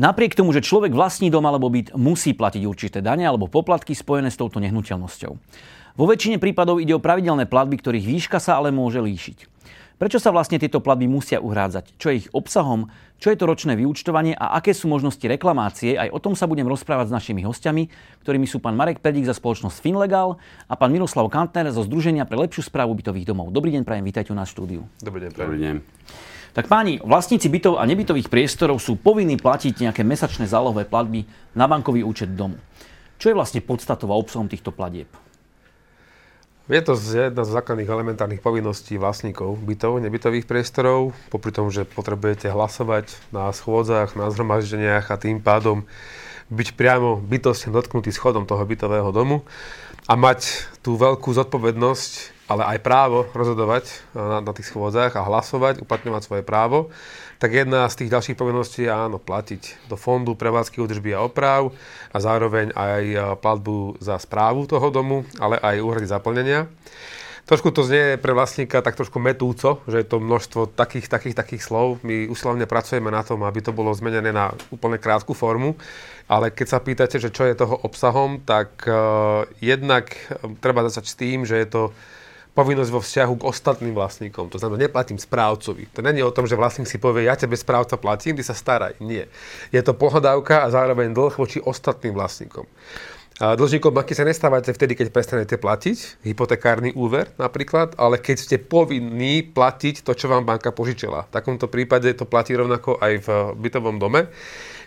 Napriek tomu, že človek vlastní dom alebo byt musí platiť určité dane alebo poplatky spojené s touto nehnuteľnosťou. Vo väčšine prípadov ide o pravidelné platby, ktorých výška sa ale môže líšiť. Prečo sa vlastne tieto platby musia uhrádzať? Čo je ich obsahom? Čo je to ročné vyúčtovanie a aké sú možnosti reklamácie? Aj o tom sa budem rozprávať s našimi hostiami, ktorými sú pán Marek Pedík za spoločnosť Finlegal a pán Miroslav Kantner zo Združenia pre lepšiu správu bytových domov. Dobrý deň, prajem, vítajte u nás v štúdiu. Dobrý deň, Dobrý deň. Tak páni, vlastníci bytov a nebytových priestorov sú povinní platiť nejaké mesačné zálohové platby na bankový účet domu. Čo je vlastne podstatou a obsahom týchto platieb? Je to jedna z základných elementárnych povinností vlastníkov bytov, nebytových priestorov, popri tom, že potrebujete hlasovať na schôdzach, na zhromaždeniach a tým pádom byť priamo bytostne dotknutý schodom toho bytového domu a mať tú veľkú zodpovednosť ale aj právo rozhodovať na, na tých schôdzach a hlasovať, uplatňovať svoje právo, tak jedna z tých ďalších povinností je áno, platiť do fondu prevádzky údržby a oprav a zároveň aj e, platbu za správu toho domu, ale aj úhrady zaplnenia. Trošku to znie pre vlastníka tak trošku metúco, že je to množstvo takých, takých, takých slov. My usilovne pracujeme na tom, aby to bolo zmenené na úplne krátku formu, ale keď sa pýtate, že čo je toho obsahom, tak uh, jednak treba začať s tým, že je to povinnosť vo vzťahu k ostatným vlastníkom. To znamená, neplatím správcovi. To není o tom, že vlastník si povie, ja tebe správca platím, ty sa staraj. Nie. Je to pohľadávka a zároveň dlh voči ostatným vlastníkom. A dlžníkom banky sa nestávate vtedy, keď prestanete platiť, hypotekárny úver napríklad, ale keď ste povinní platiť to, čo vám banka požičila. V takomto prípade to platí rovnako aj v bytovom dome.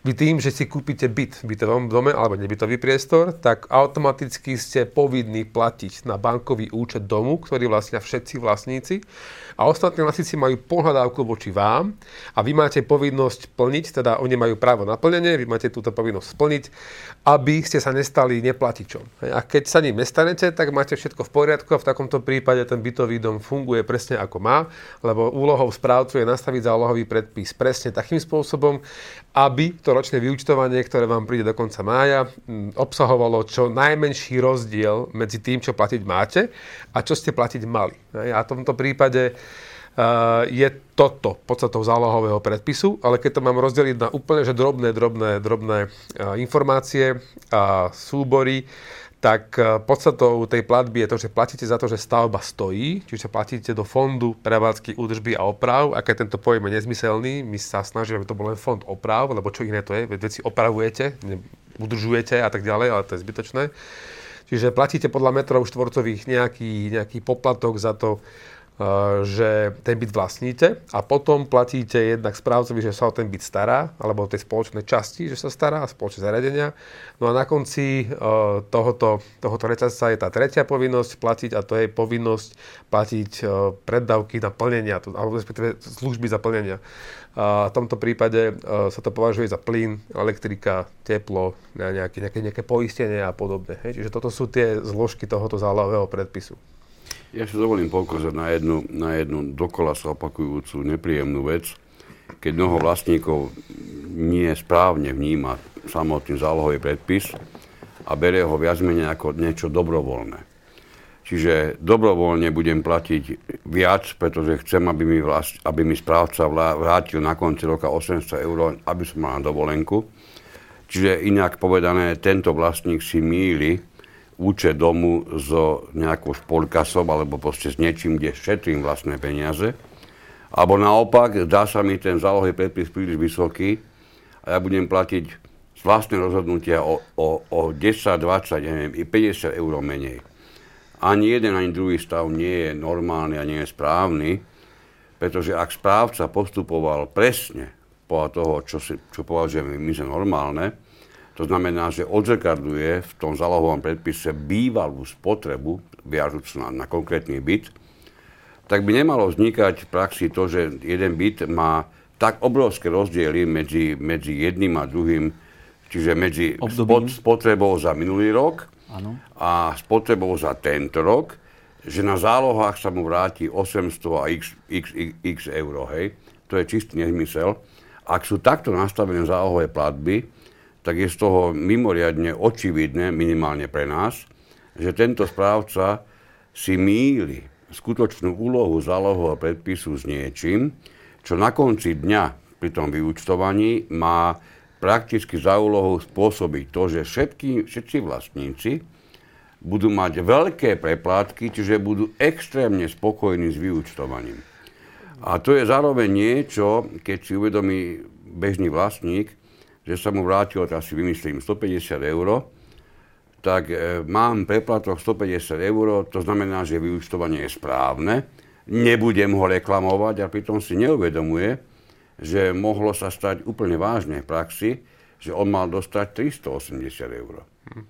Vy tým, že si kúpite byt v bytovom dome alebo nebytový priestor, tak automaticky ste povinní platiť na bankový účet domu, ktorý vlastnia všetci vlastníci a ostatní vlastníci majú pohľadávku voči vám a vy máte povinnosť plniť, teda oni majú právo na plnenie, vy máte túto povinnosť splniť, aby ste sa nestali neplatičom. A keď sa ním nestanete, tak máte všetko v poriadku a v takomto prípade ten bytový dom funguje presne ako má, lebo úlohou správcu je nastaviť zálohový predpis presne takým spôsobom, aby to ročné vyučtovanie, ktoré vám príde do konca mája, obsahovalo čo najmenší rozdiel medzi tým, čo platiť máte a čo ste platiť mali. A v tomto prípade je toto podstatou zálohového predpisu, ale keď to mám rozdeliť na úplne že drobné, drobné, drobné informácie a súbory, tak e, podstatou tej platby je to, že platíte za to, že stavba stojí, čiže platíte do fondu prevádzky, údržby a oprav. A keď tento pojem je nezmyselný, my sa snažíme, aby to bol len fond oprav, lebo čo iné to je, veď veci opravujete, udržujete a tak ďalej, ale to je zbytočné. Čiže platíte podľa metrov štvorcových nejaký, nejaký poplatok za to, že ten byt vlastníte a potom platíte jednak správcovi, že sa o ten byt stará, alebo o tej spoločnej časti, že sa stará, spoločné zariadenia. No a na konci tohoto, tohoto reťazca je tá tretia povinnosť platiť a to je povinnosť platiť preddavky na plnenia, alebo respektíve služby za plnenia. A v tomto prípade sa to považuje za plyn, elektrika, teplo, nejaké, nejaké, nejaké poistenie a podobne. Čiže toto sú tie zložky tohoto zálohového predpisu. Ja si dovolím poukázať na jednu, na jednu dokola sa opakujúcu nepríjemnú vec, keď mnoho vlastníkov nie správne vníma samotný zálohový predpis a berie ho viac menej ako niečo dobrovoľné. Čiže dobrovoľne budem platiť viac, pretože chcem, aby mi, vlast, aby mi správca vrátil na konci roka 800 eur, aby som mal na dovolenku. Čiže inak povedané, tento vlastník si míli účet domu so nejakou špolkasom alebo proste s niečím, kde šetrím vlastné peniaze. Alebo naopak, dá sa mi ten zálohový predpis príliš vysoký a ja budem platiť z vlastné rozhodnutia o, o, o 10, 20, neviem, i 50 eur menej. Ani jeden, ani druhý stav nie je normálny a nie je správny, pretože ak správca postupoval presne podľa toho, čo, si, čo považujeme my za normálne, to znamená, že odzrkadluje v tom zálohovom predpise bývalú spotrebu, viažúc na, na konkrétny byt, tak by nemalo vznikať v praxi to, že jeden byt má tak obrovské rozdiely medzi, medzi jedným a druhým, čiže medzi spot, spotrebou za minulý rok ano. a spotrebou za tento rok, že na zálohách sa mu vráti 800 a x, x, x, x eur, hej. To je čistý nezmysel. Ak sú takto nastavené zálohové platby, tak je z toho mimoriadne očividné, minimálne pre nás, že tento správca si míli skutočnú úlohu zálohového predpisu s niečím, čo na konci dňa pri tom vyúčtovaní má prakticky za úlohou spôsobiť to, že všetky, všetci vlastníci budú mať veľké preplátky, čiže budú extrémne spokojní s vyúčtovaním. A to je zároveň niečo, keď si uvedomí bežný vlastník, že sa mu vrátilo, teraz si vymyslím, 150 eur, tak e, mám preplatok 150 eur, to znamená, že vyúčtovanie je správne, nebudem ho reklamovať a pritom si neuvedomuje, že mohlo sa stať úplne vážne v praxi, že on mal dostať 380 eur. Hm.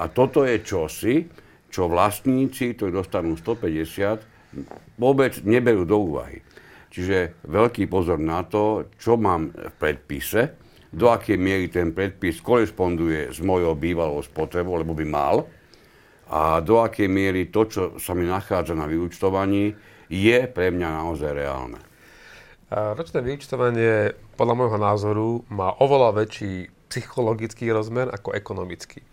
A toto je čosi, čo vlastníci, ktorí dostanú 150, vôbec neberú do úvahy. Čiže veľký pozor na to, čo mám v predpise, do akej miery ten predpis koresponduje s mojou bývalou spotrebou, lebo by mal, a do akej miery to, čo sa mi nachádza na vyučtovaní, je pre mňa naozaj reálne. Ročné vyučtovanie podľa môjho názoru má oveľa väčší psychologický rozmer ako ekonomický.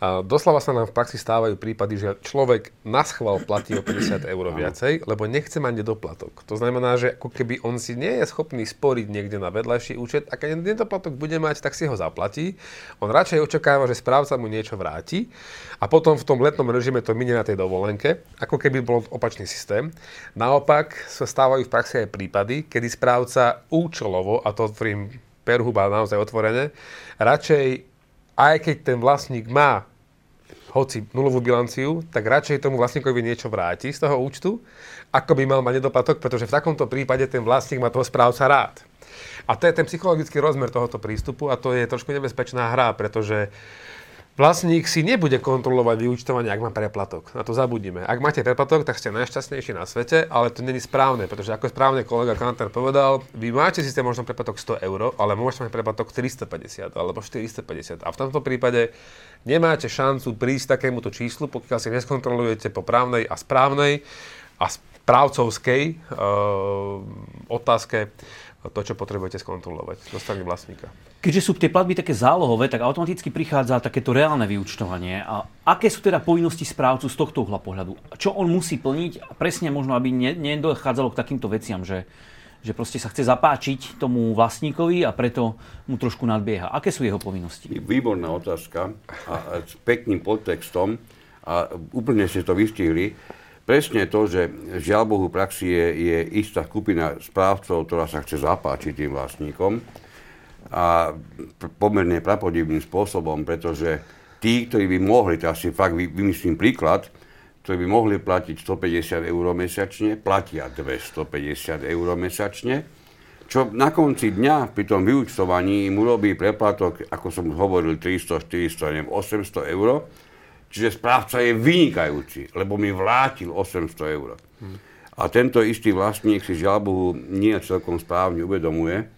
A doslova sa nám v praxi stávajú prípady, že človek na schval platí o 50 eur viacej, lebo nechce mať nedoplatok. To znamená, že ako keby on si nie je schopný sporiť niekde na vedľajší účet a keď nedoplatok bude mať, tak si ho zaplatí. On radšej očakáva, že správca mu niečo vráti a potom v tom letnom režime to minie na tej dovolenke, ako keby bol opačný systém. Naopak sa stávajú v praxi aj prípady, kedy správca účelovo, a to v perhuba naozaj otvorené, radšej aj keď ten vlastník má hoci nulovú bilanciu, tak radšej tomu vlastníkovi niečo vráti z toho účtu, ako by mal mať nedoplatok, pretože v takomto prípade ten vlastník má toho správca rád. A to je ten psychologický rozmer tohoto prístupu a to je trošku nebezpečná hra, pretože Vlastník si nebude kontrolovať vyučtovanie, ak má preplatok. Na to zabudíme. Ak máte preplatok, tak ste najšťastnejší na svete, ale to není správne, pretože ako správne kolega Kanter povedal, vy máte síce možno preplatok 100 eur, ale môžete mať preplatok 350 alebo 450. A v tomto prípade nemáte šancu prísť takémuto číslu, pokiaľ si neskontrolujete po právnej a správnej a správcovskej uh, otázke to, čo potrebujete skontrolovať zo strany vlastníka. Keďže sú tie platby také zálohové, tak automaticky prichádza takéto reálne vyučtovanie. A aké sú teda povinnosti správcu z tohto uhla pohľadu? Čo on musí plniť? Presne možno, aby nedochádzalo k takýmto veciam, že, že proste sa chce zapáčiť tomu vlastníkovi a preto mu trošku nadbieha. Aké sú jeho povinnosti? Výborná otázka a s pekným podtextom a úplne ste to vystihli presne to, že žiaľ Bohu praxi je, je istá skupina správcov, ktorá sa chce zapáčiť tým vlastníkom a pomerne prapodivným spôsobom, pretože tí, ktorí by mohli, teraz si fakt vymyslím príklad, ktorí by mohli platiť 150 eur mesačne, platia 250 eur mesačne, čo na konci dňa pri tom vyučtovaní im urobí preplatok, ako som hovoril, 300, 400, neviem, 800 eur, Čiže správca je vynikajúci, lebo mi vrátil 800 eur. Hmm. A tento istý vlastník si žiaľ Bohu nie celkom správne uvedomuje,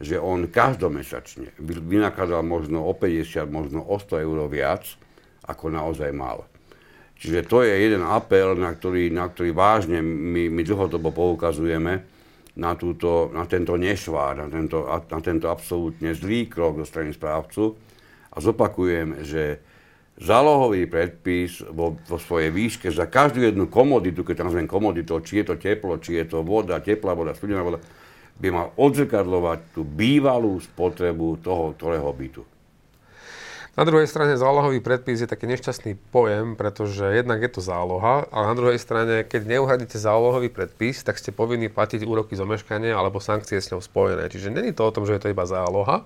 že on každomesačne vynakladal možno o 50, možno o 100 eur viac, ako naozaj mal. Čiže to je jeden apel, na ktorý, na ktorý vážne my, my dlhodobo poukazujeme na, túto, na tento nešvár, na tento, na tento absolútne zlý krok do strany správcu. A zopakujem, že zálohový predpis vo, vo svojej výške za každú jednu komoditu, keď nazvem komoditu, či je to teplo, či je to voda, teplá voda, studená voda, by mal odzrkadlovať tú bývalú spotrebu toho, ktorého bytu. Na druhej strane zálohový predpis je taký nešťastný pojem, pretože jednak je to záloha, ale na druhej strane, keď neuhradíte zálohový predpis, tak ste povinní platiť úroky z omeškania alebo sankcie s ňou spojené. Čiže není to o tom, že je to iba záloha,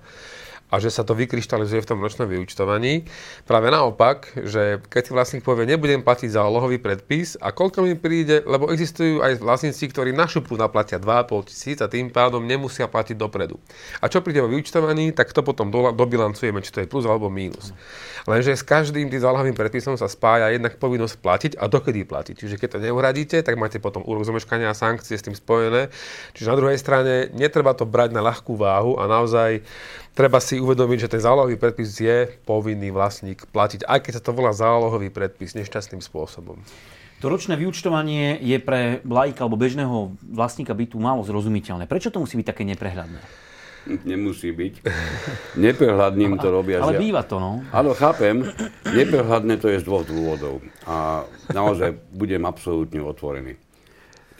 a že sa to vykryštalizuje v tom ročnom vyučtovaní. Práve naopak, že keď si vlastník povie, nebudem platiť zálohový predpis a koľko mi príde, lebo existujú aj vlastníci, ktorí na šupu naplatia 2,5 tisíc a tým pádom nemusia platiť dopredu. A čo príde vo vyučtovaní, tak to potom dobilancujeme, či to je plus alebo mínus. Lenže s každým tým zálohovým predpisom sa spája jednak povinnosť platiť a dokedy platiť. Čiže keď to neuhradíte, tak máte potom úrok zomeškania a sankcie s tým spojené. Čiže na druhej strane netreba to brať na ľahkú váhu a naozaj treba si uvedomiť, že ten zálohový predpis je povinný vlastník platiť, aj keď sa to volá zálohový predpis nešťastným spôsobom. To ročné vyučtovanie je pre lajka alebo bežného vlastníka bytu málo zrozumiteľné. Prečo to musí byť také neprehľadné? Nemusí byť. Neprehľadným to robia. Ale býva to, no. Áno, chápem. Neprehľadné to je z dvoch dôvodov. A naozaj budem absolútne otvorený.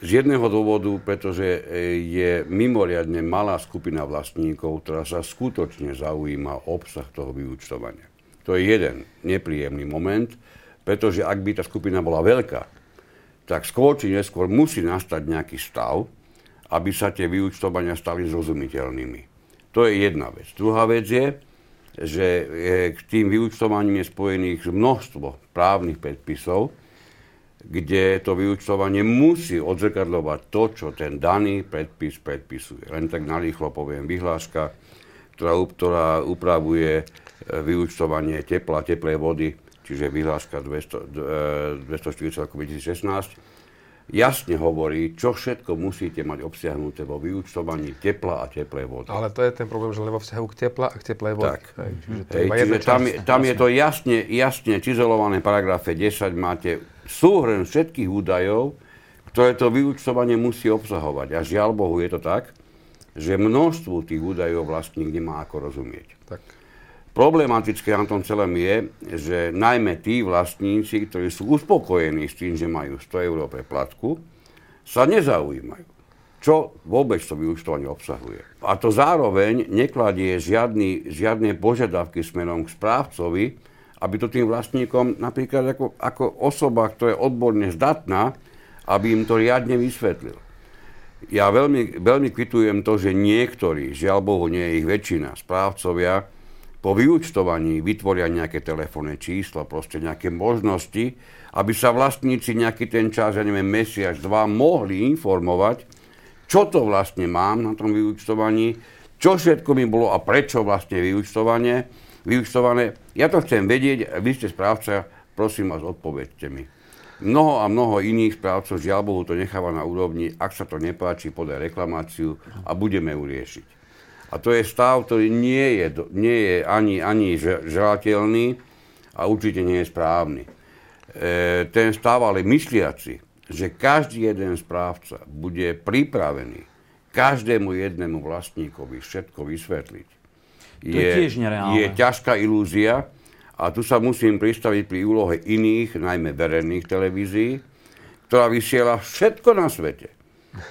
Z jedného dôvodu, pretože e, je mimoriadne malá skupina vlastníkov, ktorá sa skutočne zaujíma obsah toho vyúčtovania. To je jeden nepríjemný moment, pretože ak by tá skupina bola veľká, tak skôr či neskôr musí nastať nejaký stav, aby sa tie vyúčtovania stali zrozumiteľnými. To je jedna vec. Druhá vec je, že k tým vyúčtovaním je spojených množstvo právnych predpisov, kde to vyučtovanie musí odzrkadľovať to, čo ten daný predpis predpisuje. Len tak narýchlo poviem vyhláška, ktorá, ktorá upravuje e, vyučtovanie tepla, teplej vody, čiže vyhláška 200, 240 2016, jasne hovorí, čo všetko musíte mať obsiahnuté vo vyučtovaní tepla a teplej vody. Ale to je ten problém, že len vo vzťahu k tepla a k teplej vody. Tak. Hej, čiže to Hej, čiže tam, je, tam je to jasne, jasne cizolované v paragrafe 10, máte súhrn všetkých údajov, ktoré to vyučtovanie musí obsahovať. A žiaľ Bohu je to tak, že množstvu tých údajov vlastník nemá ako rozumieť. Tak. Problematické na tom celom je, že najmä tí vlastníci, ktorí sú uspokojení s tým, že majú 100 eur pre platku, sa nezaujímajú, čo vôbec to vyučtovanie obsahuje. A to zároveň nekladie žiadny, žiadne požiadavky smerom k správcovi, aby to tým vlastníkom napríklad ako, ako osoba, ktorá je odborne zdatná, aby im to riadne vysvetlil. Ja veľmi, veľmi kvitujem to, že niektorí, žiaľ Bohu, nie je ich väčšina, správcovia, po vyučtovaní vytvoria nejaké telefónne čísla, proste nejaké možnosti, aby sa vlastníci nejaký ten čas, ja neviem, mesiac, dva, mohli informovať, čo to vlastne mám na tom vyučtovaní, čo všetko mi bolo a prečo vlastne vyučtovanie, vyučtované. Ja to chcem vedieť, vy ste správca, prosím vás, odpovedzte mi. Mnoho a mnoho iných správcov, žiaľ Bohu, to necháva na úrovni, ak sa to nepáči, podaj reklamáciu a budeme ju riešiť. A to je stav, ktorý nie je, nie je ani, ani želateľný a určite nie je správny. E, ten stav ale mysliaci, že každý jeden správca bude pripravený každému jednému vlastníkovi všetko vysvetliť, je, tiež je ťažká ilúzia a tu sa musím pristaviť pri úlohe iných, najmä verejných televízií, ktorá vysiela všetko na svete.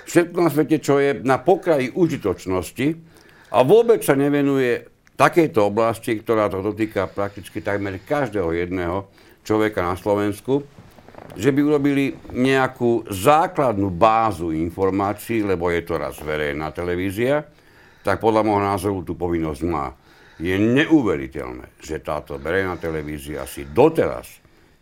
Všetko na svete, čo je na pokraji užitočnosti, a vôbec sa nevenuje takejto oblasti, ktorá to dotýka prakticky takmer každého jedného človeka na Slovensku, že by urobili nejakú základnú bázu informácií, lebo je to raz verejná televízia, tak podľa môjho názoru tú povinnosť má. Je neuveriteľné, že táto verejná televízia si doteraz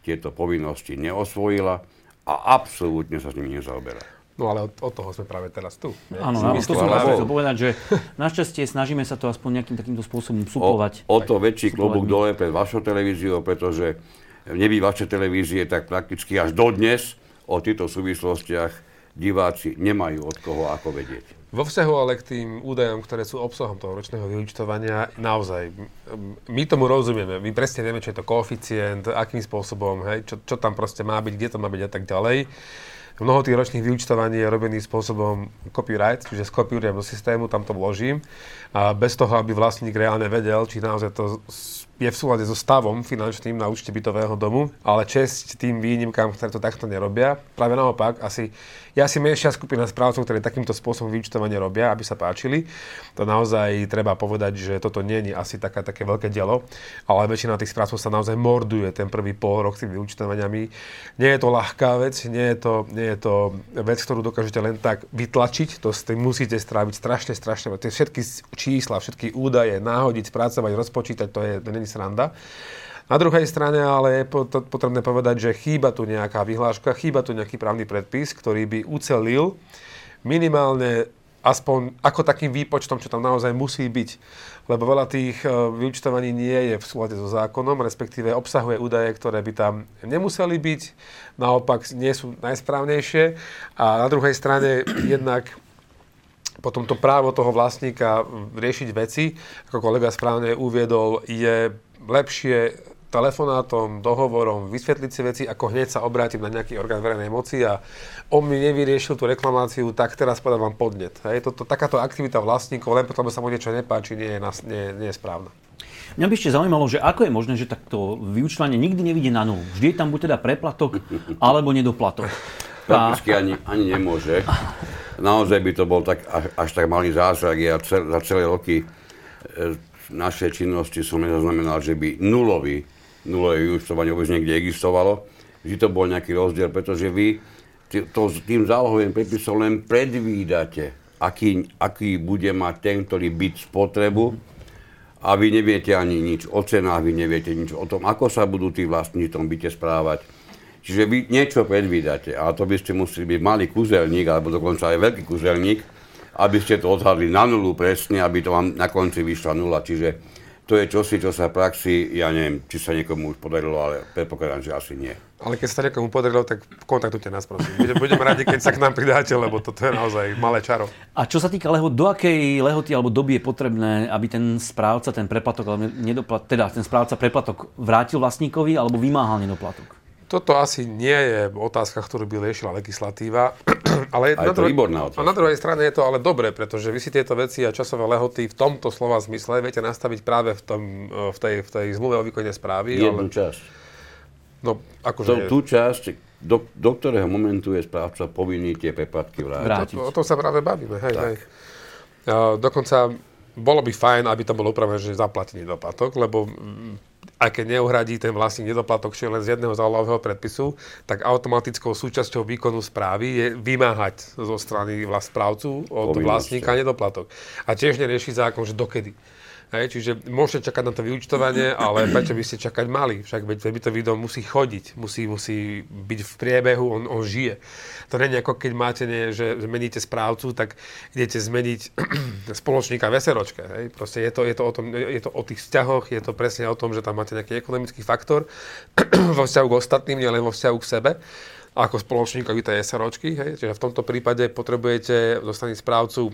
tieto povinnosti neosvojila a absolútne sa s nimi nezaoberá. No ale od, od toho sme práve teraz tu. Áno, áno to som práve chcel povedať, že našťastie snažíme sa to aspoň nejakým takýmto spôsobom suplovať. O, o to väčší klobúk dole pred vašou televíziou, pretože nebý vaše televízie, tak prakticky až dodnes o týchto súvislostiach diváci nemajú od koho ako vedieť. Vo vzťahu ale k tým údajom, ktoré sú obsahom toho ročného vyučtovania, naozaj, my tomu rozumieme, my presne vieme, čo je to koeficient, akým spôsobom, hej, čo, čo tam proste má byť, kde to má byť a tak ďalej. Mnoho tých ročných vyučtovaní je robených spôsobom copyright, čiže skopírujem do systému, tam to vložím a bez toho, aby vlastník reálne vedel, či naozaj to je v súlade so stavom finančným na účte bytového domu, ale česť tým výnimkám, ktoré to takto nerobia. Práve naopak, asi ja si menšia skupina správcov, ktoré takýmto spôsobom vyučtovanie robia, aby sa páčili. To naozaj treba povedať, že toto nie je asi taká, také veľké dielo, ale väčšina tých správcov sa naozaj morduje ten prvý pol rok s tými vyučtovaniami. Nie je to ľahká vec, nie je to, nie je to vec, ktorú dokážete len tak vytlačiť, to s musíte stráviť strašne, strašne. Tie všetky čísla, všetky údaje, náhodiť, spracovať, rozpočítať, to je, to není sranda. Na druhej strane ale je potrebné povedať, že chýba tu nejaká vyhláška, chýba tu nejaký právny predpis, ktorý by ucelil minimálne aspoň ako takým výpočtom, čo tam naozaj musí byť. Lebo veľa tých e, vyučtovaní nie je v súlade so zákonom, respektíve obsahuje údaje, ktoré by tam nemuseli byť, naopak nie sú najsprávnejšie. A na druhej strane jednak potom to právo toho vlastníka riešiť veci, ako kolega správne uviedol, je lepšie telefonátom, dohovorom vysvetliť si veci, ako hneď sa obrátim na nejaký orgán verejnej moci a on mi nevyriešil tú reklamáciu, tak teraz podávam podnet. Hej, toto, takáto aktivita vlastníkov, len preto, sa mu niečo nepáči, nie je, nie, nie je správna. Mňa by ešte zaujímalo, že ako je možné, že takto vyučtovanie nikdy nevidie na nulu. Vždy je tam buď teda preplatok, alebo nedoplatok. Prakticky ani, ani nemôže. Naozaj by to bol tak, až, až tak malý zázrak. Ja cel, za celé roky e, našej činnosti som nezaznamenal, že by nulový, nulové vyúčtovanie vôbec niekde existovalo. Vždy to bol nejaký rozdiel, pretože vy to, tým zálohovým predpisom len predvídate, aký, aký bude mať ten, ktorý byť spotrebu a vy neviete ani nič o cenách, vy neviete nič o tom, ako sa budú tí vlastníci v tom byte správať. Čiže vy niečo predvídate a to by ste museli byť malý kuzelník, alebo dokonca aj veľký kuzelník, aby ste to odhadli na nulu presne, aby to vám na konci vyšla nula. Čiže to je čosi, čo sa v praxi, ja neviem, či sa niekomu už podarilo, ale predpokladám, že asi nie. Ale keď sa niekomu podarilo, tak kontaktujte nás, prosím. Budem, budem radi, keď sa k nám pridáte, lebo toto je naozaj malé čaro. A čo sa týka lehot, do akej lehoty alebo doby je potrebné, aby ten správca ten preplatok, alebo nedoplat, teda ten správca preplatok vrátil vlastníkovi alebo vymáhal nedoplatok? Toto asi nie je otázka, ktorú by riešila legislatíva. ale a je to výborná otázka. A na druhej strane je to ale dobre, pretože vy si tieto veci a časové lehoty v tomto slova zmysle viete nastaviť práve v, tom, v, tej, v tej zmluve o výkone správy. Jednu ale... časť. No, akože... To, tú časť, do, do ktorého momentu je správca povinný tie preplatky vrátiť. vrátiť. O, o tom sa práve bavíme. Hej, hej. Uh, dokonca bolo by fajn, aby to bolo upravené, že zaplatí nedoplatok, lebo aj keď neuhradí ten vlastný nedoplatok, čo je len z jedného zálohového predpisu, tak automatickou súčasťou výkonu správy je vymáhať zo strany vlast správcu od vlastníka nedoplatok. A tiež nerieši zákon, že dokedy. Hej, čiže môžete čakať na to vyučtovanie, ale prečo by ste čakať mali? Však veď to video musí chodiť, musí, musí byť v priebehu, on, on žije. To nie je ako keď máte, nie, že zmeníte správcu, tak idete zmeniť spoločníka v SROčke. Hej. Proste je to, je, to o tom, je to o tých vzťahoch, je to presne o tom, že tam máte nejaký ekonomický faktor vo vzťahu k ostatným, nielen vo vzťahu k sebe ako spoločníkovi tej SROčky. Hej. Čiže v tomto prípade potrebujete dostaniť správcu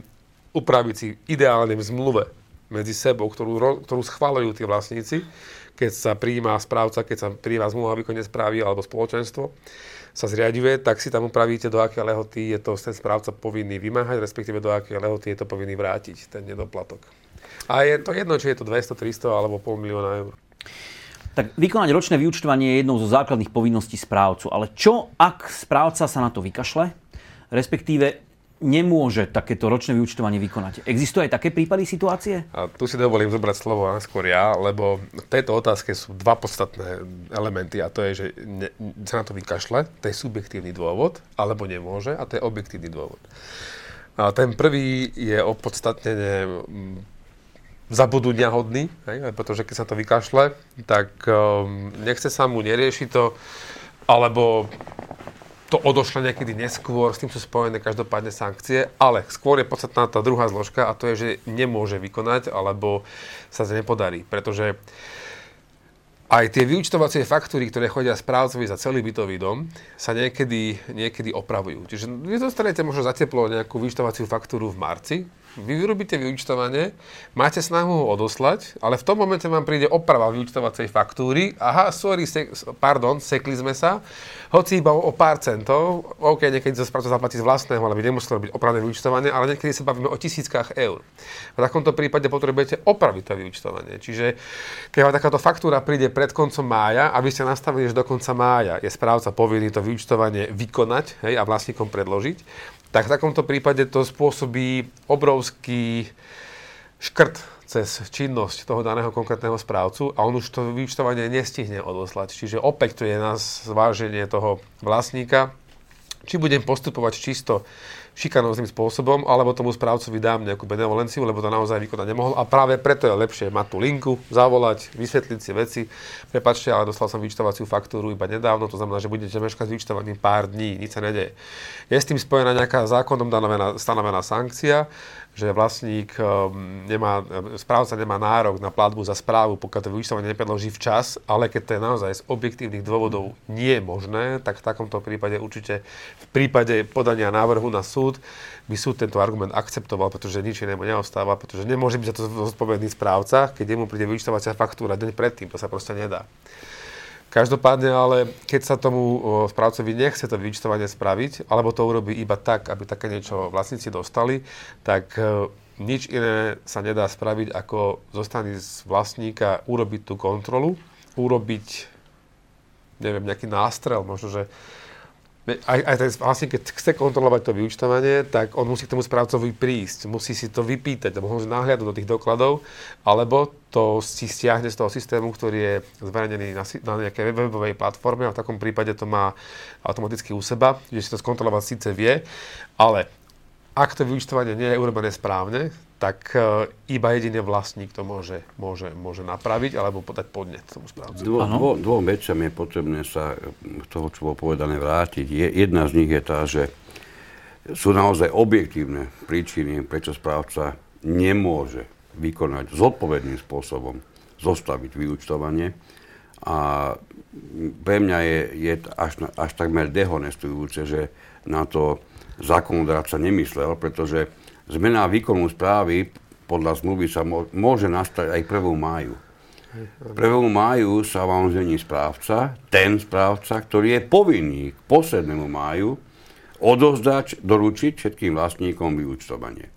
upraviť si ideálne v zmluve medzi sebou, ktorú, ktorú schváľujú tí vlastníci, keď sa prijíma správca, keď sa prijíma zmluva o výkone správy alebo spoločenstvo, sa zriaduje, tak si tam upravíte, do aké lehoty je to ten správca povinný vymáhať, respektíve do aké lehoty je to povinný vrátiť, ten nedoplatok. A je to jedno, či je to 200, 300 alebo pol milióna eur. Tak vykonať ročné vyučtovanie je jednou zo základných povinností správcu. Ale čo, ak správca sa na to vykašle? Respektíve, nemôže takéto ročné vyučtovanie vykonať. Existujú aj také prípady, situácie? A tu si dovolím zobrať slovo skôr ja, lebo v tejto otázke sú dva podstatné elementy a to je, že sa na to vykašle, to je subjektívny dôvod, alebo nemôže a to je objektívny dôvod. A ten prvý je opodstatnene mm, zabudnutia hodný, pretože keď sa to vykašle, tak um, nechce sa mu, nerieši to, alebo to odošle niekedy neskôr, s tým sú spojené každopádne sankcie, ale skôr je podstatná tá druhá zložka a to je, že nemôže vykonať alebo sa to nepodarí, pretože aj tie vyučtovacie faktúry, ktoré chodia správcovi za celý bytový dom, sa niekedy, niekedy opravujú. Čiže vy dostanete možno za teplo nejakú vyučtovaciu faktúru v marci, vy vyrobíte vyučtovanie, máte snahu ho odoslať, ale v tom momente vám príde oprava vyučtovacej faktúry. Aha, sorry, se, pardon, sekli sme sa. Hoci iba o, pár centov, OK, niekedy sa správca zaplatí z vlastného, ale by nemuselo byť opravné vyučtovanie, ale niekedy sa bavíme o tisíckach eur. V takomto prípade potrebujete opraviť to vyučtovanie. Čiže keď vám takáto faktúra príde pred koncom mája a vy ste nastavili, že do konca mája je správca povinný to vyučtovanie vykonať hej, a vlastníkom predložiť, tak v takomto prípade to spôsobí obrovský škrt cez činnosť toho daného konkrétneho správcu a on už to vyučtovanie nestihne odoslať. Čiže opäť tu je na zváženie toho vlastníka, či budem postupovať čisto šikanóznym spôsobom, alebo tomu správcovi dám nejakú benevolenciu, lebo to naozaj vykonať nemohol. A práve preto je lepšie mať tú linku, zavolať, vysvetliť si veci. Prepačte, ale dostal som vyčtovaciu faktúru iba nedávno, to znamená, že budete meškať s vyčtovaním pár dní, nič sa nedeje. Je s tým spojená nejaká zákonom stanovená sankcia, že vlastník um, nemá, správca nemá nárok na platbu za správu, pokiaľ to vyúčtovanie nepredloží včas, ale keď to je naozaj z objektívnych dôvodov nie možné, tak v takomto prípade určite v prípade podania návrhu na súd by súd tento argument akceptoval, pretože nič inému neostáva, pretože nemôže byť za to zodpovedný správca, keď jemu príde vyúčtovacia faktúra deň predtým, to sa proste nedá. Každopádne ale, keď sa tomu správcovi nechce to vyčtovanie spraviť, alebo to urobí iba tak, aby také niečo vlastníci dostali, tak e, nič iné sa nedá spraviť, ako zostane z vlastníka urobiť tú kontrolu, urobiť, neviem, nejaký nástrel, možno, že aj, aj ten vlastne, keď chce kontrolovať to vyučtovanie, tak on musí k tomu správcovi prísť, musí si to vypýtať, môže nahliadať do tých dokladov, alebo to si stiahne z toho systému, ktorý je zverejnený na, na nejakej webovej platforme a v takom prípade to má automaticky u seba, že si to skontrolovať síce vie, ale ak to vyučtovanie nie je urobené správne, tak e, iba jedine vlastník to môže, môže, môže napraviť alebo podať podnet tomu správcu. Dvo, dvo, dvom veciam je potrebné sa toho, čo bolo povedané, vrátiť. Je, jedna z nich je tá, že sú naozaj objektívne príčiny, prečo správca nemôže vykonať zodpovedným spôsobom zostaviť vyučtovanie. A pre mňa je, je až, až takmer dehonestujúce, že na to zákonodárca nemyslel, pretože Zmena výkonu správy podľa zmluvy sa môže nastať aj 1. máju. 1. máju sa vám zmení správca, ten správca, ktorý je povinný k poslednému máju odozdať, doručiť všetkým vlastníkom vyúčtovanie.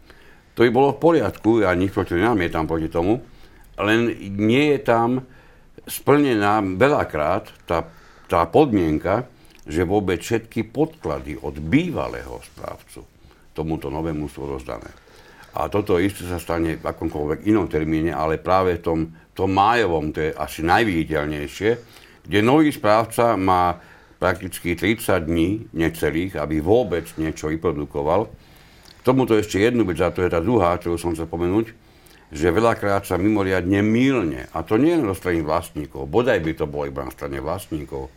To by bolo v poriadku, ja nič proti tam proti tomu, len nie je tam splnená veľakrát tá, tá podmienka, že vôbec všetky podklady od bývalého správcu tomuto novému sú rozdané. A toto isté sa stane v akomkoľvek inom termíne, ale práve v tom, tom májovom, to je asi najviditeľnejšie, kde nový správca má prakticky 30 dní necelých, aby vôbec niečo vyprodukoval. K tomuto ešte jednu vec, a to je tá druhá, ktorú som chcel pomenúť, že veľakrát sa mimoriadne mylne, a to nie len zo strany vlastníkov, bodaj by to bolo iba na strane vlastníkov,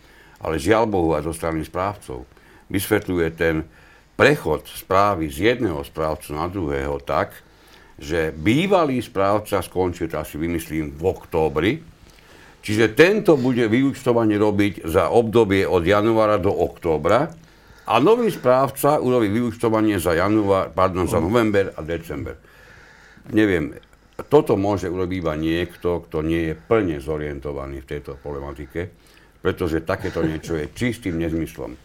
ale žiaľ Bohu aj zo strany správcov, vysvetľuje ten, prechod správy z jedného správcu na druhého tak, že bývalý správca skončil, to asi vymyslím, v októbri, čiže tento bude vyučtovanie robiť za obdobie od januára do októbra. A nový správca urobí vyučtovanie za, január, pardon, za november a december. Neviem, toto môže urobiť iba niekto, kto nie je plne zorientovaný v tejto problematike, pretože takéto niečo je čistým nezmyslom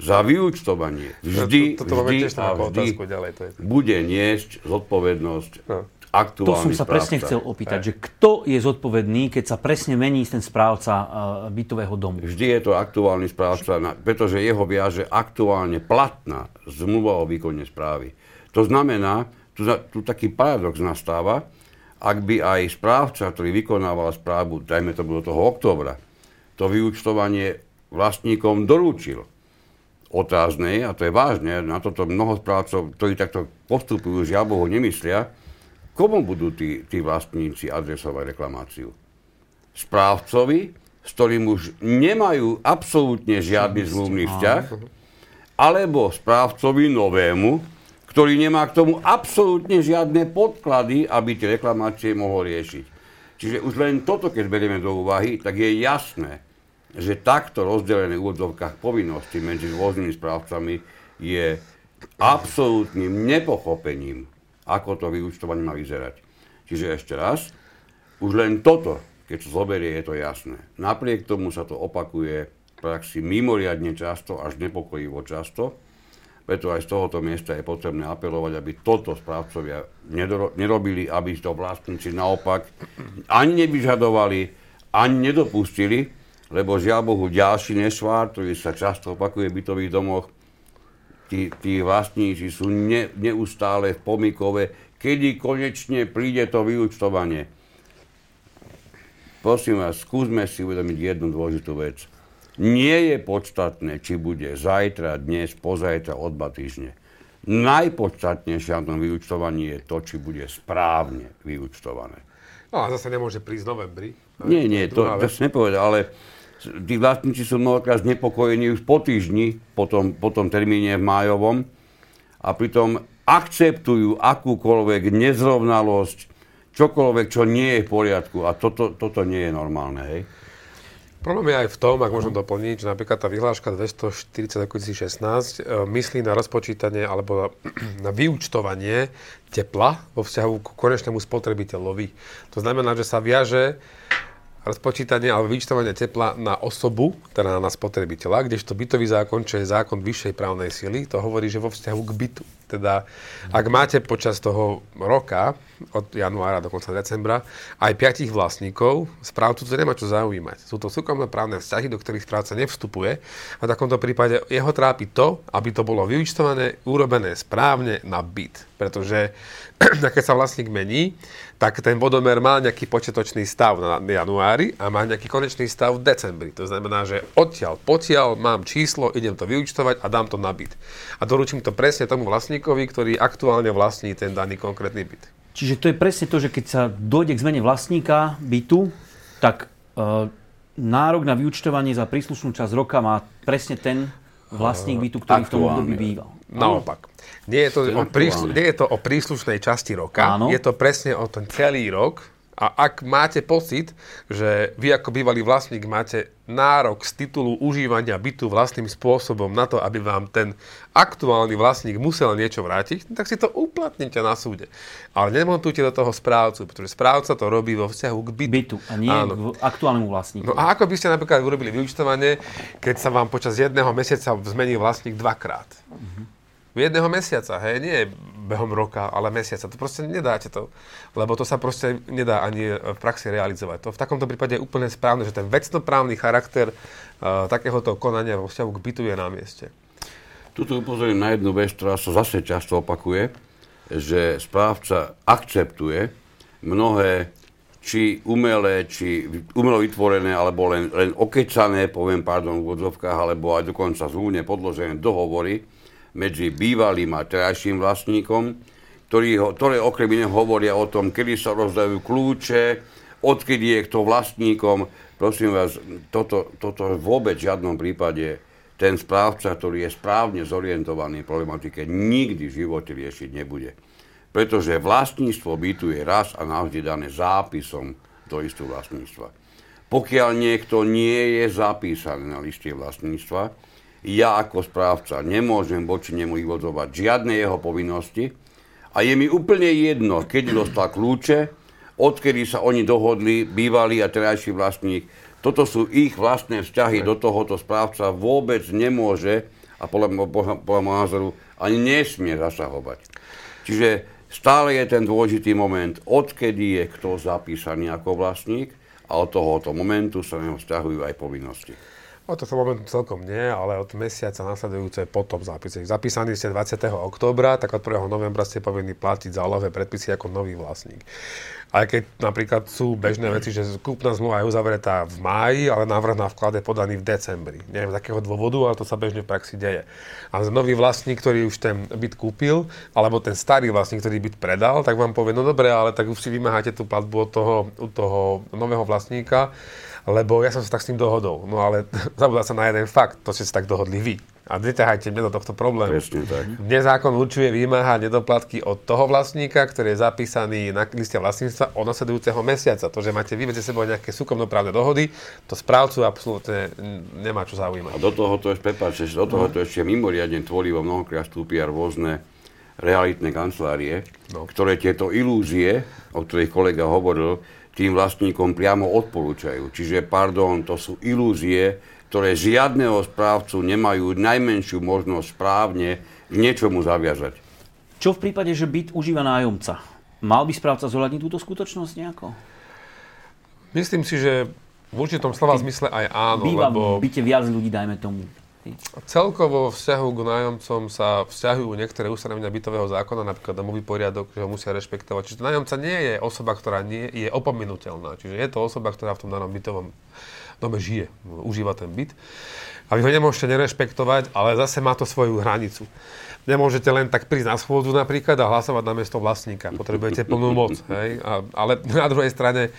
za vyúčtovanie vždy, to, to, to vždy a vždy ďalej, to je... bude niesť zodpovednosť no. aktuálny To som sa správca. presne chcel opýtať, Aj. že kto je zodpovedný, keď sa presne mení ten správca uh, bytového domu? Vždy je to aktuálny správca, pretože jeho viaže aktuálne platná zmluva o výkone správy. To znamená, tu, tu taký paradox nastáva, ak by aj správca, ktorý vykonával správu, dajme to do toho októbra, to vyúčtovanie vlastníkom doručil otáznej, a to je vážne, na toto mnoho správcov, ktorí takto postupujú, žiaľ Bohu, nemyslia, komu budú tí, tí vlastníci adresovať reklamáciu? Správcovi, s ktorým už nemajú absolútne žiadny zmluvný vzťah, alebo správcovi novému, ktorý nemá k tomu absolútne žiadne podklady, aby tie reklamácie mohol riešiť. Čiže už len toto, keď berieme do úvahy, tak je jasné, že takto rozdelené v povinnosti medzi rôznymi správcami je absolútnym nepochopením, ako to vyučtovanie má vyzerať. Čiže ešte raz, už len toto, keď sa zoberie, je to jasné. Napriek tomu sa to opakuje v praxi mimoriadne často, až nepokojivo často, preto aj z tohoto miesta je potrebné apelovať, aby toto správcovia nerobili, aby to vlastníci naopak ani nevyžadovali, ani nedopustili, lebo žiaľ Bohu ďalší nešvár, ktorý sa často opakuje v bytových domoch, tí, tí vlastníci sú ne, neustále v pomikove, kedy konečne príde to vyučtovanie. Prosím vás, skúsme si uvedomiť jednu dôležitú vec. Nie je podstatné, či bude zajtra, dnes, pozajtra, o dva týždne. Najpodstatnejšie na tom vyučtovaní je to, či bude správne vyučtované. No a zase nemôže prísť novembri. Nie, nie, to, to, to nepovedal, ale tí vlastníci sú mnohokrát znepokojení už po týždni, po tom, po tom termíne v májovom a pritom akceptujú akúkoľvek nezrovnalosť, čokoľvek, čo nie je v poriadku. A toto, toto nie je normálne, hej? Problém je aj v tom, ak môžem doplniť, že napríklad tá vyhláška 240 2016 e, myslí na rozpočítanie alebo na vyučtovanie tepla vo vzťahu k konečnému spotrebiteľovi. To znamená, že sa viaže rozpočítanie alebo vyčtovanie tepla na osobu, teda na spotrebiteľa, kdežto bytový zákon, čo je zákon vyššej právnej sily, to hovorí, že vo vzťahu k bytu. Teda, ak máte počas toho roka, od januára do konca decembra, aj piatich vlastníkov, správcu to nemá čo zaujímať. Sú to súkromné právne vzťahy, do ktorých správca nevstupuje. A v takomto prípade jeho trápi to, aby to bolo vyučtované, urobené správne na byt. Pretože keď sa vlastník mení, tak ten vodomer má nejaký početočný stav na januári a má nejaký konečný stav v decembri. To znamená, že odtiaľ, potiaľ mám číslo, idem to vyučtovať a dám to na byt. A doručím to presne tomu vlastníkovi, ktorý aktuálne vlastní ten daný konkrétny byt. Čiže to je presne to, že keď sa dojde k zmene vlastníka bytu, tak e, nárok na vyučtovanie za príslušnú časť roka má presne ten vlastník bytu, ktorý v tom období býval. Naopak. Nie je, to o príslu, nie je to o príslušnej časti roka, Áno. je to presne o ten celý rok. A ak máte pocit, že vy ako bývalý vlastník máte nárok z titulu užívania bytu vlastným spôsobom na to, aby vám ten aktuálny vlastník musel niečo vrátiť, tak si to uplatnite na súde. Ale nemontujte do toho správcu, pretože správca to robí vo vzťahu k bytu. bytu a nie Áno. k aktuálnemu vlastníku. No a ako by ste napríklad urobili vyučtovanie, keď sa vám počas jedného mesiaca zmení vlastník dvakrát? Uh-huh jedného mesiaca, hej, nie behom roka, ale mesiaca. To proste nedáte to, lebo to sa proste nedá ani v praxi realizovať. To v takomto prípade je úplne správne, že ten vecnoprávny charakter uh, takéhoto konania vo vzťahu k bytu je na mieste. Tuto upozorím na jednu vec, ktorá sa zase často opakuje, že správca akceptuje mnohé či umelé, či umelo vytvorené, alebo len, len okecané, poviem, pardon, v odzovkách, alebo aj dokonca zúne podložené dohovory, medzi bývalým a terajším vlastníkom, ktorý, ktoré okrem iného hovoria o tom, kedy sa rozdajú kľúče, odkedy je kto vlastníkom. Prosím vás, toto, toto vôbec v žiadnom prípade ten správca, ktorý je správne zorientovaný v problematike, nikdy v živote riešiť nebude. Pretože vlastníctvo bytu je raz a navždy dané zápisom do istú vlastníctva. Pokiaľ niekto nie je zapísaný na liste vlastníctva, ja ako správca nemôžem voči nemu vyvodzovať žiadne jeho povinnosti a je mi úplne jedno, keď dostal kľúče, odkedy sa oni dohodli, bývalý a terajší vlastník. Toto sú ich vlastné vzťahy, do tohoto správca vôbec nemôže a podľa, môjho názoru ani nesmie zasahovať. Čiže stále je ten dôležitý moment, odkedy je kto zapísaný ako vlastník a od tohoto momentu sa neho vzťahujú aj povinnosti. Od tohto momentu celkom nie, ale od mesiaca nasledujúce potom zápise. Zapísaní ste 20. októbra, tak od 1. novembra ste povinni platiť zálohové predpisy ako nový vlastník. Aj keď napríklad sú bežné veci, že kúpna zmluva je uzavretá v máji, ale návrh na vklad je podaný v decembri. Neviem z akého dôvodu, ale to sa bežne v praxi deje. A nový vlastník, ktorý už ten byt kúpil, alebo ten starý vlastník, ktorý byt predal, tak vám povie, no dobre, ale tak už si vymáhate tú platbu od toho, od toho nového vlastníka lebo ja som sa tak s tým dohodol. No ale zabudá sa na jeden fakt, to ste sa tak dohodli vy. A neťahajte mňa do tohto problému. Presne tak. Dnes zákon určuje vymáhať nedoplatky od toho vlastníka, ktorý je zapísaný na liste vlastníctva od nasledujúceho mesiaca. To, že máte vy medzi sebou nejaké súkromnoprávne dohody, to správcu absolútne nemá čo zaujímať. A do toho to ešte, prepáč, do toho to ešte mimoriadne tvorivo mnohokrát vstúpia rôzne realitné kancelárie, no. ktoré tieto ilúzie, o ktorých kolega hovoril, tým vlastníkom priamo odporúčajú. Čiže, pardon, to sú ilúzie, ktoré žiadneho správcu nemajú najmenšiu možnosť správne k niečomu zaviazať. Čo v prípade, že byt užíva nájomca? Mal by správca zohľadniť túto skutočnosť nejako? Myslím si, že v určitom slova zmysle aj áno. Býva lebo... v byte viac ľudí, dajme tomu. Celkovo vo vzťahu k nájomcom sa vzťahujú niektoré ustanovenia bytového zákona, napríklad domový poriadok, že ho musia rešpektovať. Čiže nájomca nie je osoba, ktorá nie je opominutelná. Čiže je to osoba, ktorá v tom danom bytovom dome žije, užíva ten byt. A vy ho nemôžete nerešpektovať, ale zase má to svoju hranicu. Nemôžete len tak prísť na schôdzu napríklad a hlasovať na miesto vlastníka. Potrebujete plnú moc. Hej? A, ale na druhej strane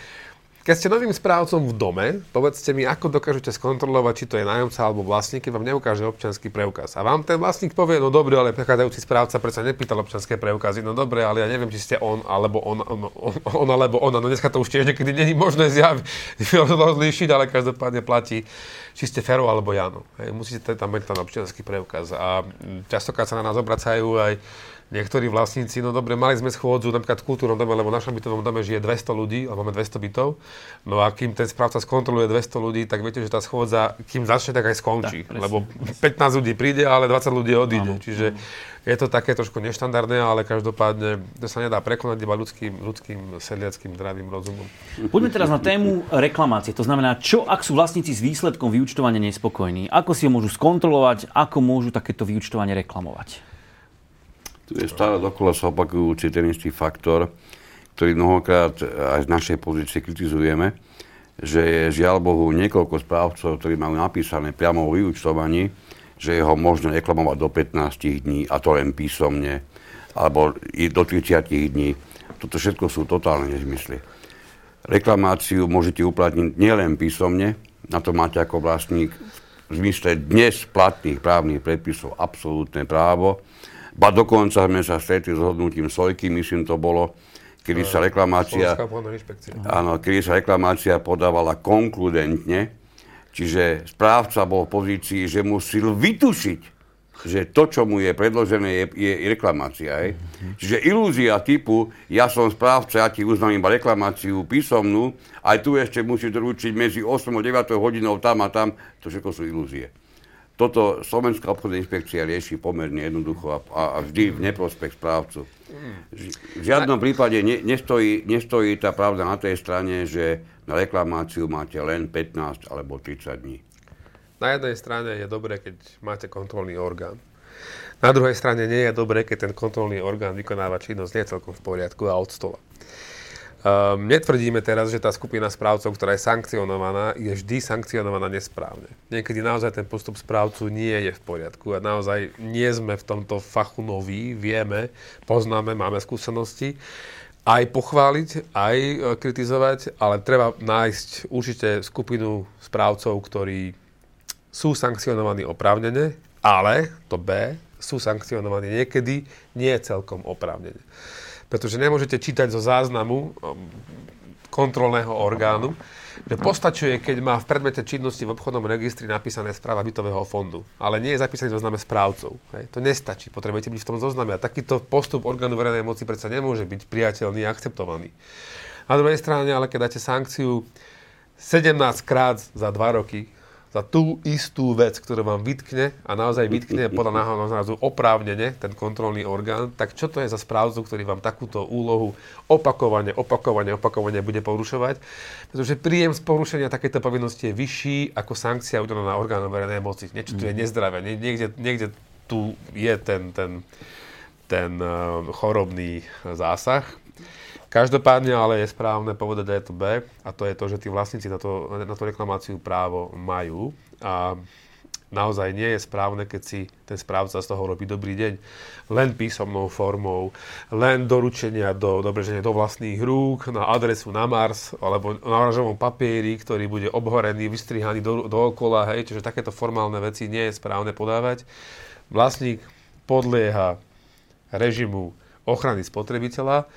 keď ste novým správcom v dome, povedzte mi, ako dokážete skontrolovať, či to je nájomca alebo vlastník, keď vám neukáže občianský preukaz. A vám ten vlastník povie, no dobre, ale prechádzajúci správca predsa nepýtal občianské preukazy. No dobre, ale ja neviem, či ste on alebo on, on, on, on alebo ona. No dneska to už tiež niekedy není možné zjav, rozlíšiť, ale každopádne platí, či ste Fero alebo Jano. Hej, musíte tam mať ten občianský preukaz. A častokrát sa na nás obracajú aj Niektorí vlastníci, no dobre, mali sme schôdzu napríklad v kultúrnom dome, lebo v našom bytovom dome žije 200 ľudí, alebo máme 200 bytov. No a kým ten správca skontroluje 200 ľudí, tak viete, že tá schôdza, kým začne, tak aj skončí. Tak, lebo 15 ľudí príde, ale 20 ľudí odíde. Áno. Čiže je to také trošku neštandardné, ale každopádne to sa nedá prekonať iba ľudským, ľudským sedliackým zdravým rozumom. Poďme teraz na tému reklamácie. To znamená, čo ak sú vlastníci s výsledkom vyučtovania nespokojní? Ako si ho môžu skontrolovať? Ako môžu takéto vyučtovanie reklamovať? Je stále dokola sa opakujúci ten istý faktor, ktorý mnohokrát aj z našej pozície kritizujeme, že je žiaľ Bohu niekoľko správcov, ktorí majú napísané priamo o vyučtovaní, že je ho možno reklamovať do 15 dní, a to len písomne, alebo i do 30 dní. Toto všetko sú totálne nezmysly. Reklamáciu môžete uplatniť nielen písomne, na to máte ako vlastník v zmysle dnes platných právnych predpisov absolútne právo, Ba dokonca sme sa stretli s hodnutím Sojky, myslím to bolo, kedy sa reklamácia, áno, kedy sa reklamácia podávala konkludentne, čiže správca bol v pozícii, že musel vytušiť, že to, čo mu je predložené, je, je reklamácia. Hej. Mm-hmm. Čiže ilúzia typu, ja som správca, ja ti uznám iba reklamáciu písomnú, aj tu ešte musíš doručiť medzi 8 a 9 hodinou tam a tam, to všetko sú ilúzie. Toto Slovenská obchodná inšpekcia rieši pomerne jednoducho a, a vždy v neprospech správcu. V žiadnom prípade ne, nestojí, nestojí tá pravda na tej strane, že na reklamáciu máte len 15 alebo 30 dní. Na jednej strane je dobré, keď máte kontrolný orgán. Na druhej strane nie je dobré, keď ten kontrolný orgán vykonáva činnosť nie celkom v poriadku a od stola. Um, netvrdíme teraz, že tá skupina správcov, ktorá je sankcionovaná, je vždy sankcionovaná nesprávne. Niekedy naozaj ten postup správcu nie je v poriadku a naozaj nie sme v tomto fachu noví, vieme, poznáme, máme skúsenosti aj pochváliť, aj e, kritizovať, ale treba nájsť určite skupinu správcov, ktorí sú sankcionovaní oprávnene, ale to B, sú sankcionovaní niekedy nie celkom oprávnene pretože nemôžete čítať zo záznamu um, kontrolného orgánu, že postačuje, keď má v predmete činnosti v obchodnom registri napísané správa bytového fondu, ale nie je zapísaný zozname správcov. Hej. To nestačí, potrebujete byť v tom zozname a takýto postup orgánu verejnej moci predsa nemôže byť priateľný a akceptovaný. Na druhej strane, ale keď dáte sankciu 17 krát za 2 roky, za tú istú vec, ktorú vám vytkne a naozaj vytkne podľa náhodného zrazu oprávnene ten kontrolný orgán, tak čo to je za správcu, ktorý vám takúto úlohu opakovane, opakovane, opakovane bude porušovať? Pretože príjem z porušenia takéto povinnosti je vyšší ako sankcia udelená orgánom verejnej moci. Niečo tu je mhm. nezdravé, niekde, niekde tu je ten, ten, ten eh, chorobný zásah. Každopádne ale je správne povedať aj to B, a to je to, že tí vlastníci na, to, na tú reklamáciu právo majú. A naozaj nie je správne, keď si ten správca z toho robí dobrý deň len písomnou formou, len doručenia do, dobreženia do vlastných rúk, na adresu na Mars, alebo na oranžovom papieri, ktorý bude obhorený, vystrihaný do, dookola, hej, čiže takéto formálne veci nie je správne podávať. Vlastník podlieha režimu ochrany spotrebiteľa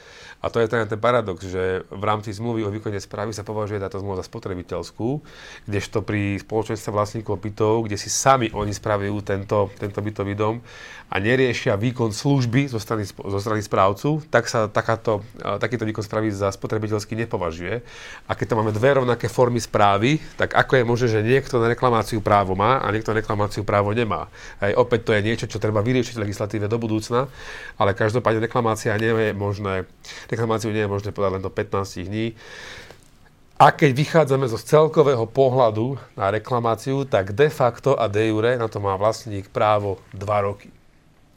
a to je ten, ten paradox, že v rámci zmluvy o výkone správy sa považuje táto zmluva za spotrebiteľskú, kdežto pri spoločenstve vlastníkov bytov, kde si sami oni spravujú tento, tento bytový dom a neriešia výkon služby zo strany, zo strany správcu, tak sa takáto, takýto výkon správy za spotrebiteľský nepovažuje. A keď to máme dve rovnaké formy správy, tak ako je možné, že niekto na reklamáciu právo má a niekto na reklamáciu právo nemá. Aj opäť to je niečo, čo treba vyriešiť v legislatíve do budúcna, ale každopádne reklamácia nie je možné reklamáciu nie je možné podať len do 15 dní. A keď vychádzame zo celkového pohľadu na reklamáciu, tak de facto a de jure na to má vlastník právo 2 roky.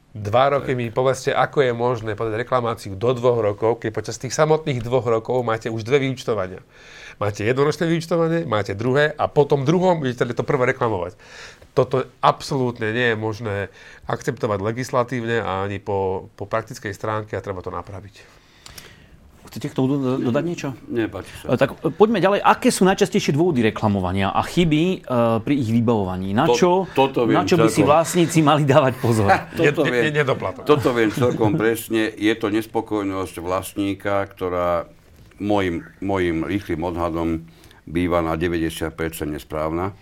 Dva roky mi povedzte, ako je možné podať reklamáciu do dvoch rokov, keď počas tých samotných dvoch rokov máte už dve vyučtovania. Máte jednoročné vyučtovanie, máte druhé a potom druhom budete to prvé reklamovať. Toto absolútne nie je možné akceptovať legislatívne a ani po, po praktickej stránke a treba to napraviť. Chcete k tomu dodať niečo? Nie, páči sa. Tak e, poďme ďalej. Aké sú najčastejšie dôvody reklamovania a chyby uh, pri ich vybavovaní? Na čo, to, toto na čo by si vlastníci mali dávať pozor? toto, viem, toto viem celkom presne. Je to nespokojnosť vlastníka, ktorá môjim, môjim rýchlým odhadom býva na 90% nesprávna.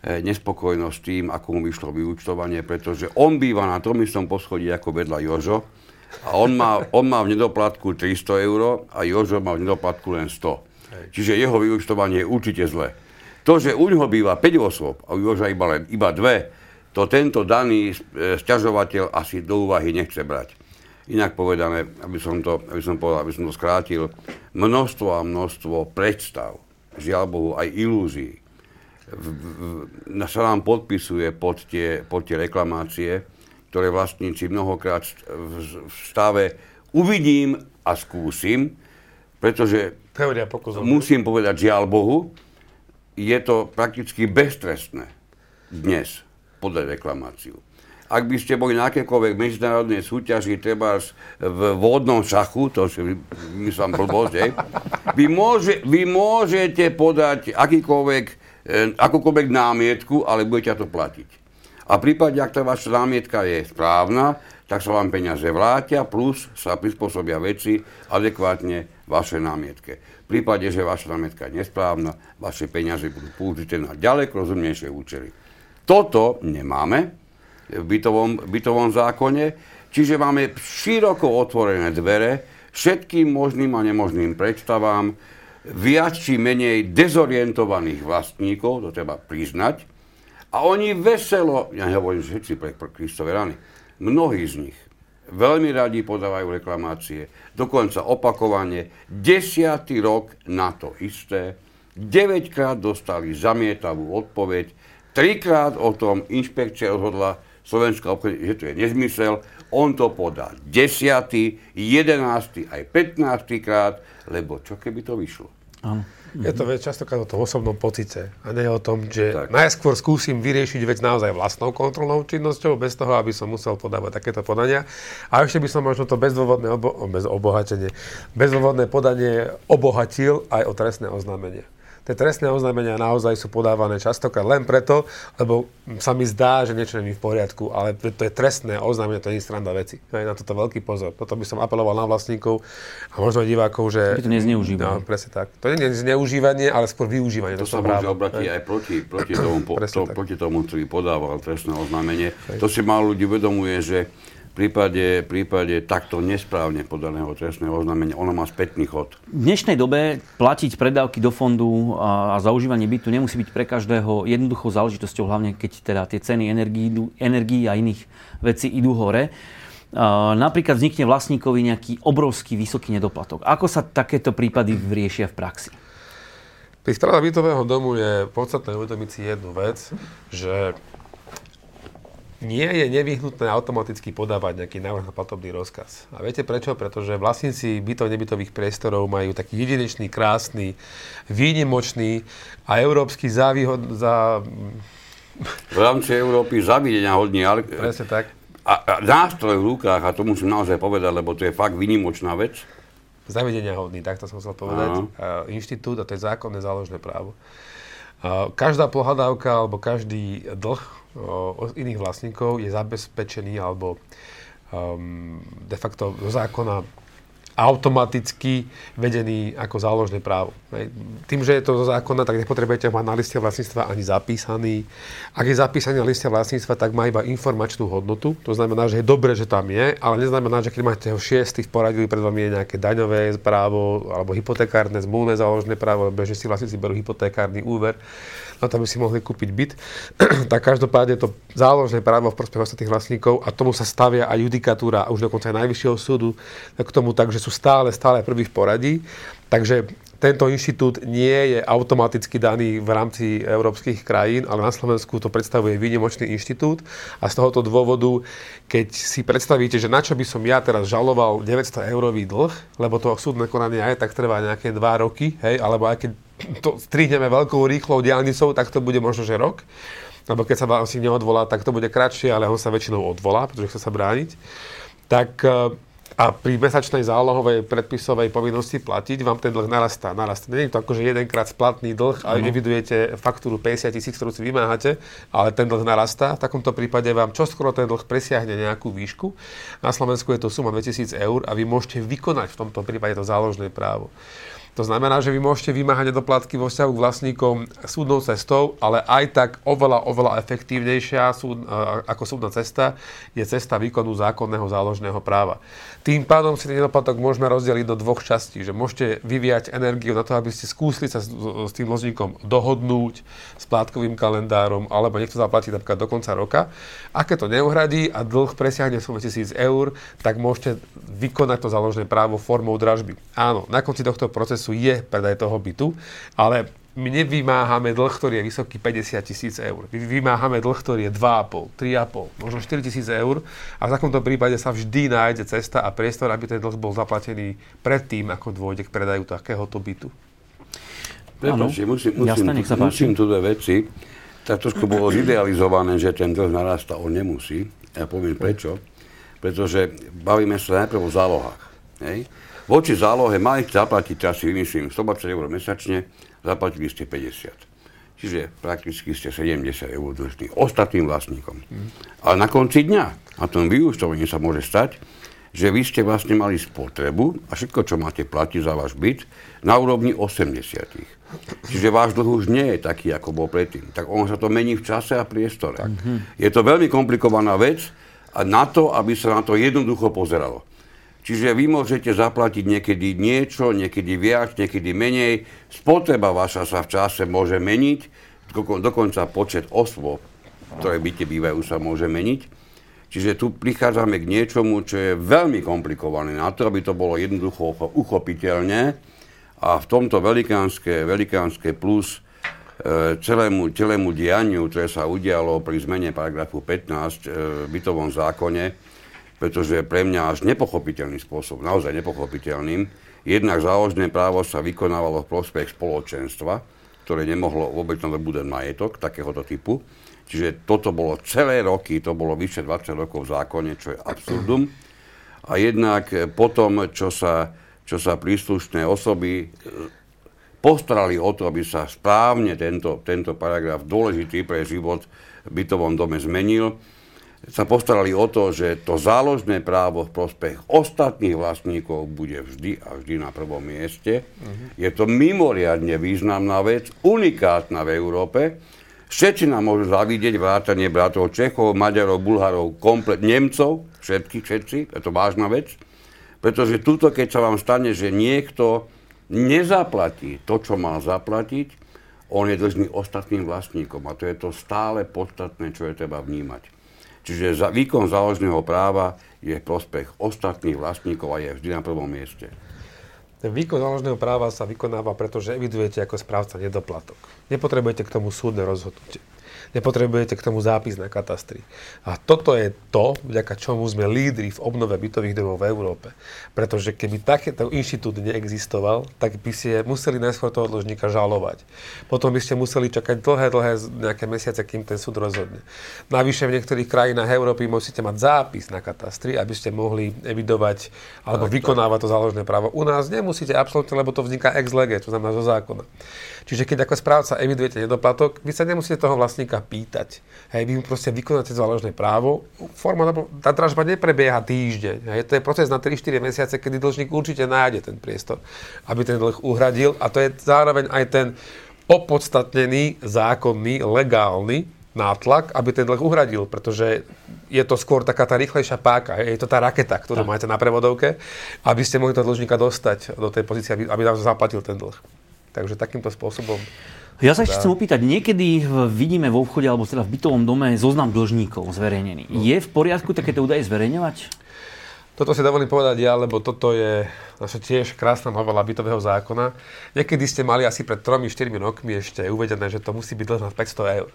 E, nespokojnosť tým, ako mu vyšlo vyúčtovanie, pretože on býva na tom istom poschodí ako vedľa Jožo, A on má, on má v nedoplatku 300 eur a Jožo má v nedoplatku len 100. Čiže jeho vyučtovanie je určite zlé. To, že u neho býva 5 osôb a u Joža iba, len, iba 2, to tento daný e, sťažovateľ asi do úvahy nechce brať. Inak povedané, aby som to, aby som povedal, aby som to skrátil, množstvo a množstvo predstav, žiaľ Bohu aj ilúzií, v, v, sa nám podpisuje pod tie, pod tie reklamácie, ktoré vlastníci mnohokrát v, stave uvidím a skúsim, pretože musím povedať, žiaľ Bohu, je to prakticky beztrestné dnes podať reklamáciu. Ak by ste boli na akékoľvek medzinárodnej súťaži, treba v vodnom šachu, to si myslím blbosť, hej, vy, môže, vy môžete podať akýkoľvek, eh, akúkoľvek námietku, ale budete to platiť. A v prípade, ak tá vaša námietka je správna, tak sa vám peniaze vrátia, plus sa prispôsobia veci adekvátne vaše námietke. V prípade, že vaša námietka je nesprávna, vaše peniaze budú použité na ďaleko rozumnejšie účely. Toto nemáme v bytovom, bytovom zákone, čiže máme široko otvorené dvere všetkým možným a nemožným predstavám, viac či menej dezorientovaných vlastníkov, to treba priznať, a oni veselo, ja nehovorím, všetci pre Kristove rany, mnohí z nich veľmi radi podávajú reklamácie, dokonca opakovane, desiatý rok na to isté, 9 krát dostali zamietavú odpoveď, trikrát o tom inšpekcia rozhodla Slovenská obchodná, že to je nezmysel, on to podá 10., 11. aj 15. krát, lebo čo keby to vyšlo? Áno. Je to vec častokrát o tom osobnom pocite a nie o tom, že Tak. najskôr skúsim vyriešiť vec naozaj vlastnou kontrolnou činnosťou, bez toho, aby som musel podávať takéto podania. A ešte by som možno to bezdôvodné obo- bez obohatenie, bezdôvodné podanie obohatil aj o trestné oznámenie. Tie trestné oznámenia naozaj sú podávané častokrát len preto, lebo sa mi zdá, že niečo nie je v poriadku, ale to je trestné oznámenie, to nie je sranda veci. Hej, na toto veľký pozor. Toto by som apeloval na vlastníkov a možno aj divákov, že... Aby to nezneužívali. No, presne tak. To nie je zneužívanie, ale skôr využívanie. To tohto sa môže obratiť aj proti, proti, tomu, po, to, proti tomu, ktorý podával trestné oznámenie. To si málo ľudí uvedomuje, že prípade, v prípade takto nesprávne podaného trestného oznámenia, ono má spätný chod. V dnešnej dobe platiť predávky do fondu a, a zaužívanie bytu nemusí byť pre každého jednoduchou záležitosťou, hlavne keď teda tie ceny energií, a iných vecí idú hore. A, napríklad vznikne vlastníkovi nejaký obrovský vysoký nedoplatok. Ako sa takéto prípady riešia v praxi? Pri správe bytového domu je podstatné uvedomiť si jednu vec, že nie je nevyhnutné automaticky podávať nejaký návrh na platobný rozkaz. A viete prečo? Pretože vlastníci bytov nebytových priestorov majú taký jedinečný, krásny, výnimočný a európsky závýhod, za, V rámci Európy zavidenia hodný ale, presne tak, a, a nástroj v rukách, a to musím naozaj povedať, lebo to je fakt vynimočná vec, zavedenia hodný, takto som chcel povedať, Áno. a inštitút a to je zákonné záložné právo. Každá pohľadávka alebo každý dlh od iných vlastníkov je zabezpečený alebo um, de facto zo zákona automaticky vedený ako záložné právo. Tým, že je to zo zákona, tak nepotrebujete mať na liste vlastníctva ani zapísaný. Ak je zapísaný na liste vlastníctva, tak má iba informačnú hodnotu. To znamená, že je dobre, že tam je, ale neznamená, že keď máte ho šiestý v poradí, pred vami je nejaké daňové právo alebo hypotekárne, zmluvné záložné právo, alebo že si vlastníci berú hypotekárny úver na to, aby si mohli kúpiť byt, tak každopádne to záložné právo v prospech ostatných vlastníkov a tomu sa stavia aj judikatúra, a už dokonca aj Najvyššieho súdu k tomu tak, že sú stále, stále prvý v poradí. Takže tento inštitút nie je automaticky daný v rámci európskych krajín, ale na Slovensku to predstavuje výnimočný inštitút a z tohoto dôvodu, keď si predstavíte, že na čo by som ja teraz žaloval 900 eurový dlh, lebo to súdne konanie aj tak trvá nejaké 2 roky, hej, alebo aj keď to strihneme veľkou rýchlou diálnicou, tak to bude možno, že rok. Lebo keď sa vlastník neodvolá, tak to bude kratšie, ale on sa väčšinou odvolá, pretože chce sa brániť. Tak e, a pri mesačnej zálohovej predpisovej povinnosti platiť vám ten dlh narastá. narastá. Nie je to akože jedenkrát splatný dlh a evidujete faktúru 50 tisíc, ktorú si vymáhate, ale ten dlh narastá. V takomto prípade vám čoskoro ten dlh presiahne nejakú výšku. Na Slovensku je to suma 2000 eur a vy môžete vykonať v tomto prípade to záložné právo. To znamená, že vy môžete vymáhať nedoplatky vo vzťahu k vlastníkom súdnou cestou, ale aj tak oveľa, oveľa efektívnejšia súd, ako súdna cesta je cesta výkonu zákonného záložného práva. Tým pádom si ten nedoplatok môžeme rozdeliť do dvoch častí, že môžete vyvíjať energiu na to, aby ste skúsili sa s, s tým dlžníkom dohodnúť s plátkovým kalendárom, alebo niekto zaplatí napríklad do konca roka. A keď to neuhradí a dlh presiahne sumu 1000 eur, tak môžete vykonať to záložné právo formou dražby. Áno, na konci tohto procesu je predaj toho bytu, ale my nevymáhame dlh, ktorý je vysoký 50 tisíc eur. My vymáhame dlh, ktorý je 2,5, 3,5, možno 4 tisíc eur a v takomto prípade sa vždy nájde cesta a priestor, aby ten dlh bol zaplatený predtým, ako dôjde k predaju takéhoto bytu. Prepačte, musím, musím, Jasne, musím tu dve veci. Tak trošku bolo zidealizované, že ten dlh narastá, on nemusí. Ja poviem prečo. Pretože bavíme sa najprv o zálohách. Hej? Voči zálohe mali zaplatiť, asi vymyslím, 120 eur mesačne, zaplatili ste 50. Čiže prakticky ste 70 eur dlžní ostatným vlastníkom. Mm. Ale na konci dňa, na tom vyúčtovaní sa môže stať, že vy ste vlastne mali spotrebu a všetko, čo máte platiť za váš byt, na úrovni 80. Čiže váš dlh už nie je taký, ako bol predtým. Tak ono sa to mení v čase a priestore. Mm-hmm. Je to veľmi komplikovaná vec a na to, aby sa na to jednoducho pozeralo. Čiže vy môžete zaplatiť niekedy niečo, niekedy viac, niekedy menej. Spotreba vaša sa v čase môže meniť, dokonca počet osôb, ktoré byte bývajú, sa môže meniť. Čiže tu prichádzame k niečomu, čo je veľmi komplikované na to, aby to bolo jednoducho uchopiteľné. A v tomto velikánske, velikánske plus e, celému, celému dianiu, ktoré sa udialo pri zmene paragrafu 15 e, v bytovom zákone, pretože pre mňa až nepochopiteľným spôsobom, naozaj nepochopiteľným, jednak záložné právo sa vykonávalo v prospech spoločenstva, ktoré nemohlo vôbec nadobúdať majetok takéhoto typu. Čiže toto bolo celé roky, to bolo vyše 20 rokov v zákone, čo je absurdum. A jednak potom, čo sa, čo sa príslušné osoby e, postarali o to, aby sa správne tento, tento paragraf dôležitý pre život v bytovom dome zmenil, sa postarali o to, že to záložné právo v prospech ostatných vlastníkov bude vždy a vždy na prvom mieste. Uh-huh. Je to mimoriadne významná vec, unikátna v Európe. Všetci nám môžu zavidieť vrátanie bratov Čechov, Maďarov, Bulharov, komplet Nemcov, všetky, všetci, je to vážna vec. Pretože túto, keď sa vám stane, že niekto nezaplatí to, čo má zaplatiť, on je dlžný ostatným vlastníkom. A to je to stále podstatné, čo je treba vnímať. Čiže za, výkon záložného práva je prospech ostatných vlastníkov a je vždy na prvom mieste. Ten výkon záložného práva sa vykonáva, pretože evidujete ako správca nedoplatok. Nepotrebujete k tomu súdne rozhodnutie. Nepotrebujete k tomu zápis na katastri. A toto je to, vďaka čomu sme lídri v obnove bytových domov v Európe. Pretože keby takéto inštitút neexistoval, tak by ste museli najskôr toho dlžníka žalovať. Potom by ste museli čakať dlhé, dlhé nejaké mesiace, kým ten súd rozhodne. Navyše v niektorých krajinách Európy musíte mať zápis na katastri, aby ste mohli evidovať alebo tak, vykonávať to záložné právo. U nás nemusíte absolútne, lebo to vzniká ex lege, to znamená zo zákona. Čiže keď ako správca evidujete nedoplatok, vy sa nemusíte toho vlastníka pýtať. Hej, vy mu proste vykonáte záložné právo. Forma, tá dražba neprebieha týždeň. Hej, to je proces na 3-4 mesiace, kedy dlžník určite nájde ten priestor, aby ten dlh uhradil. A to je zároveň aj ten opodstatnený, zákonný, legálny nátlak, aby ten dlh uhradil, pretože je to skôr taká tá rýchlejšia páka, je to tá raketa, ktorú tak. máte na prevodovke, aby ste mohli toho dlžníka dostať do tej pozície, aby, aby zaplatil ten dlh. Takže takýmto spôsobom. Ja sa ešte chcem opýtať, niekedy vidíme vo vchode alebo teda v bytovom dome zoznam dlžníkov zverejnený. No. Je v poriadku takéto údaje zverejňovať? Toto si dovolím povedať ja, lebo toto je naša tiež krásna novela bytového zákona. Niekedy ste mali asi pred 3-4 rokmi ešte uvedené, že to musí byť dlh na 500 eur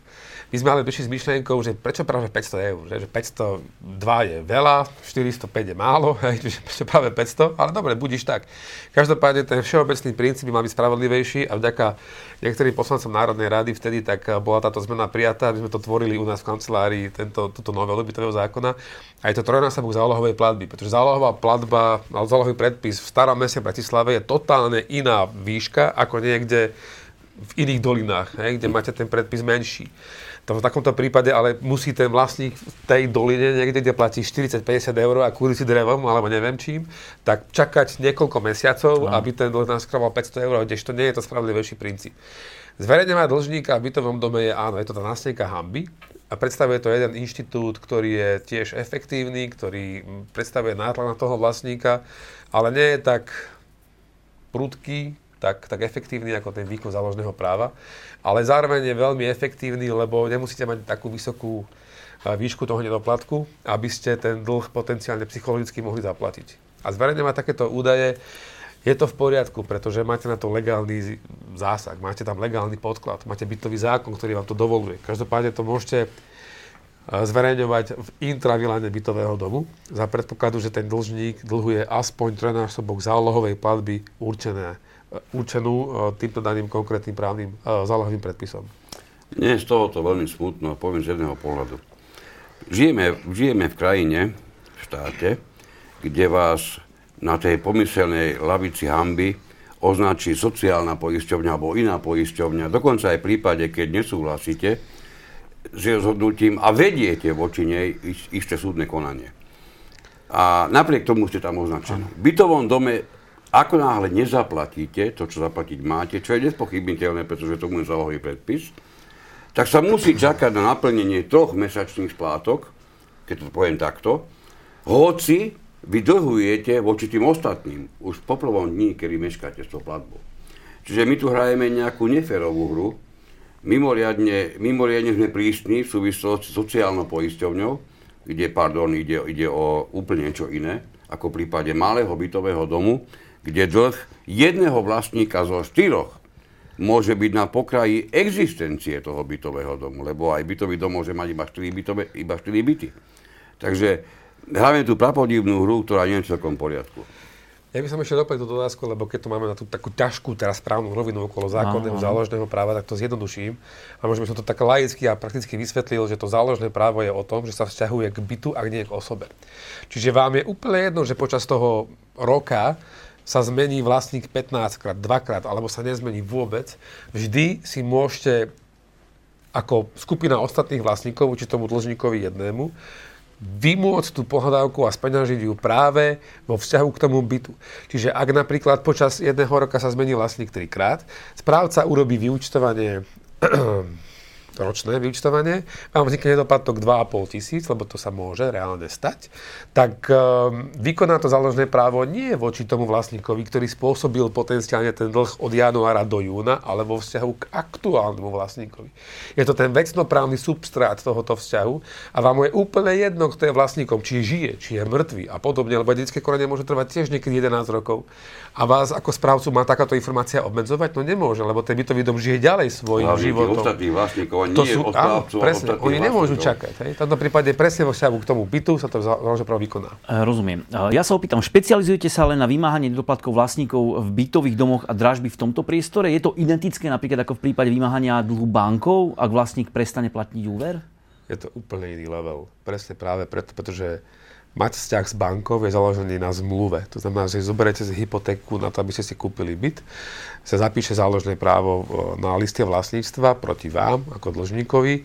my sme ale prišli s myšlienkou, že prečo práve 500 eur, že 502 je veľa, 405 je málo, čiže prečo práve 500, ale dobre, budíš tak. Každopádne ten všeobecný princíp mal byť spravodlivejší a vďaka niektorým poslancom Národnej rady vtedy tak bola táto zmena prijatá, aby sme to tvorili u nás v kancelárii, tento, túto novelu bytového zákona. A je to trojnásobok zálohovej platby, pretože zálohová platba, zálohový predpis v starom meste Bratislave je totálne iná výška ako niekde v iných dolinách, hej, kde máte ten predpis menší. To v takomto prípade ale musí ten vlastník v tej doline, niekde, kde platí 40-50 eur a kúri si drevom, alebo neviem čím, tak čakať niekoľko mesiacov, no. aby ten dlh naskrával 500 eur, to nie je to spravodlivejší princíp. Zverejňovať dlžníka v bytovom dome je, áno, je to tá následka hamby, a predstavuje to jeden inštitút, ktorý je tiež efektívny, ktorý predstavuje nátlak na toho vlastníka, ale nie je tak prudký, tak, tak efektívny ako ten výkon záložného práva, ale zároveň je veľmi efektívny, lebo nemusíte mať takú vysokú výšku toho nedoplatku, aby ste ten dlh potenciálne psychologicky mohli zaplatiť. A zverejňovať takéto údaje je to v poriadku, pretože máte na to legálny zásah, máte tam legálny podklad, máte bytový zákon, ktorý vám to dovoluje. Každopádne to môžete zverejňovať v intraviláne bytového domu za predpokladu, že ten dlžník dlhuje aspoň trojnásobok zálohovej platby určené určenú e, týmto daným konkrétnym právnym e, zálohovým predpisom. Nie je z tohoto veľmi smutno, poviem z jedného pohľadu. Žijeme, žijeme v krajine, v štáte, kde vás na tej pomyselnej lavici hamby označí sociálna poisťovňa alebo iná poisťovňa, dokonca aj v prípade, keď nesúhlasíte s rozhodnutím a vediete voči nej isté súdne konanie. A napriek tomu ste tam označení. V bytovom dome ako náhle nezaplatíte to, čo zaplatiť máte, čo je nespochybniteľné, pretože tomu je zálohový predpis, tak sa musí čakať na naplnenie troch mesačných splátok, keď to poviem takto, hoci vy dlhujete voči tým ostatným už po prvom dní, kedy meškáte s tou platbou. Čiže my tu hrajeme nejakú neférovú hru, mimoriadne, mimoriadne sme prísni v súvislosti s sociálnou poisťovňou, kde, pardon, ide, ide o úplne niečo iné, ako v prípade malého bytového domu, kde dlh jedného vlastníka zo štyroch môže byť na pokraji existencie toho bytového domu, lebo aj bytový dom môže mať iba 4, bytové, iba 4 byty. Takže hráme tú prapodivnú hru, ktorá nie je celkom v poriadku. Ja by som ešte doplnil túto otázku, lebo keď tu máme na tú takú ťažkú teraz správnu rovinu okolo zákonného záložného práva, tak to zjednoduším. A možno by som to tak laicky a prakticky vysvetlil, že to záložné právo je o tom, že sa vzťahuje k bytu a nie k osobe. Čiže vám je úplne jedno, že počas toho roka sa zmení vlastník 15 krát, dvakrát, alebo sa nezmení vôbec, vždy si môžete ako skupina ostatných vlastníkov, či tomu dlžníkovi jednému, vymôcť tú pohľadávku a speňažiť ju práve vo vzťahu k tomu bytu. Čiže ak napríklad počas jedného roka sa zmení vlastník trikrát, správca urobí vyučtovanie ročné vyučtovanie, vám vznikne nedoplatok 2,5 tisíc, lebo to sa môže reálne stať, tak um, vykoná to záložné právo nie voči tomu vlastníkovi, ktorý spôsobil potenciálne ten dlh od januára do júna, ale vo vzťahu k aktuálnemu vlastníkovi. Je to ten vecnoprávny substrát tohoto vzťahu a vám je úplne jedno, kto je vlastníkom, či žije, či je mŕtvy a podobne, lebo detské konanie môže trvať tiež niekedy 11 rokov. A vás ako správcu má takáto informácia obmedzovať? No nemôže, lebo ten bytový dom žije ďalej svojim životom. vlastníkov to nie sú, áno, presne, oni nemôžu čakať. Hej. V tomto prípade presne vo vzťahu k tomu bytu sa to záleží právo vykoná. E, rozumiem. E, ja sa opýtam, špecializujete sa len na vymáhanie nedoplatkov vlastníkov v bytových domoch a dražby v tomto priestore? Je to identické napríklad ako v prípade vymáhania dlhu bankov, ak vlastník prestane platiť úver? Je to úplne iný level. Presne práve preto, pretože mať vzťah s bankou je založený na zmluve. To znamená, že zoberiete si hypotéku na to, aby ste si kúpili byt, sa zapíše záložné právo na liste vlastníctva proti vám ako dlžníkovi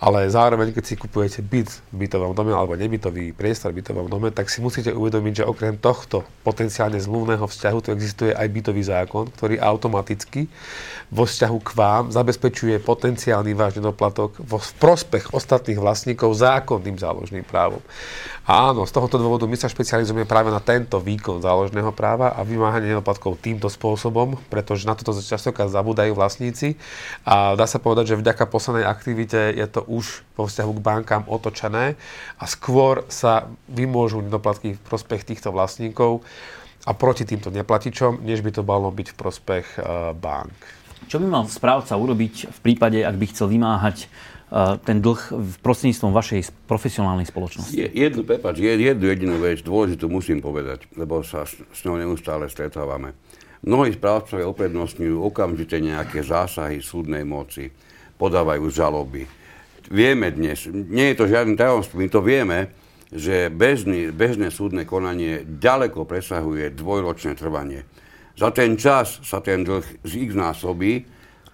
ale zároveň, keď si kupujete byt v bytovom dome alebo nebytový priestor v bytovom dome, tak si musíte uvedomiť, že okrem tohto potenciálne zmluvného vzťahu tu existuje aj bytový zákon, ktorý automaticky vo vzťahu k vám zabezpečuje potenciálny váš nedoplatok vo prospech ostatných vlastníkov zákonným záložným právom. A áno, z tohoto dôvodu my sa špecializujeme práve na tento výkon záložného práva a vymáhanie nedoplatkov týmto spôsobom, pretože na toto častokrát zabúdajú vlastníci a dá sa povedať, že vďaka poslednej aktivite je to už vo vzťahu k bankám otočené a skôr sa vymôžu nedoplatky v prospech týchto vlastníkov a proti týmto neplatičom, než by to malo byť v prospech uh, bank. Čo by mal správca urobiť v prípade, ak by chcel vymáhať uh, ten dlh v prostredníctvom vašej profesionálnej spoločnosti? Je, jednu, prepáč, jednu jedinú vec dôležitú musím povedať, lebo sa s, s ňou neustále stretávame. Mnohí správcovia uprednostňujú okamžite nejaké zásahy súdnej moci, podávajú žaloby, vieme dnes, nie je to žiadny tajomstvo, my to vieme, že bežný, bežné súdne konanie ďaleko presahuje dvojročné trvanie. Za ten čas sa ten dlh z x násobí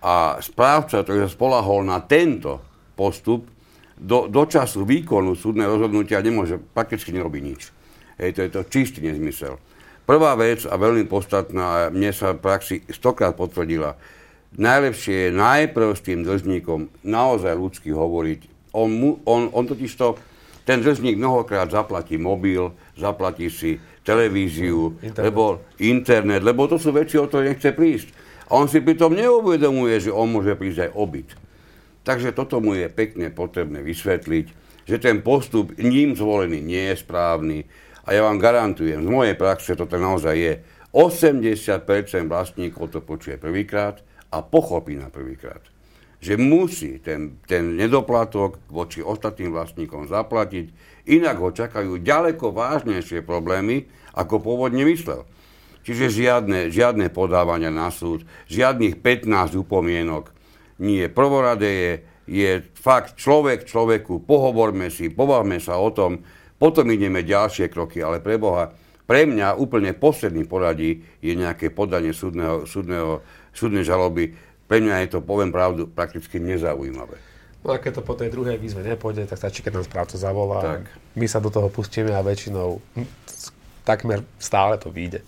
a správca, ktorý sa spolahol na tento postup, do, do času výkonu súdneho rozhodnutia nemôže, prakticky nerobí nič. Hej, to je to čistý nezmysel. Prvá vec a veľmi podstatná, mne sa v praxi stokrát potvrdila, najlepšie je najprv s tým dlžníkom naozaj ľudsky hovoriť. On, mu, on, on totiž to, ten dlžník mnohokrát zaplatí mobil, zaplatí si televíziu, internet. lebo internet, lebo to sú veci, o ktoré nechce prísť. A on si pritom neuvedomuje, že on môže prísť aj obyt. Takže toto mu je pekne potrebné vysvetliť, že ten postup ním zvolený nie je správny. A ja vám garantujem, z mojej praxe toto naozaj je. 80% vlastníkov to počuje prvýkrát a pochopí na prvýkrát. Že musí ten, ten nedoplatok voči ostatným vlastníkom zaplatiť, inak ho čakajú ďaleko vážnejšie problémy, ako pôvodne myslel. Čiže žiadne, žiadne podávania na súd, žiadnych 15 upomienok, nie. Prvorade je, je fakt človek človeku, pohovorme si, pobavme sa o tom, potom ideme ďalšie kroky, ale pre Boha, pre mňa úplne posledný poradí je nejaké podanie súdneho, súdneho, súdnej žaloby. Pre mňa je to, poviem pravdu, prakticky nezaujímavé. No a keď to po tej druhej výzve nepôjde, tak stačí, keď nám správca zavolá. Tak. My sa do toho pustíme a väčšinou takmer stále to vyjde.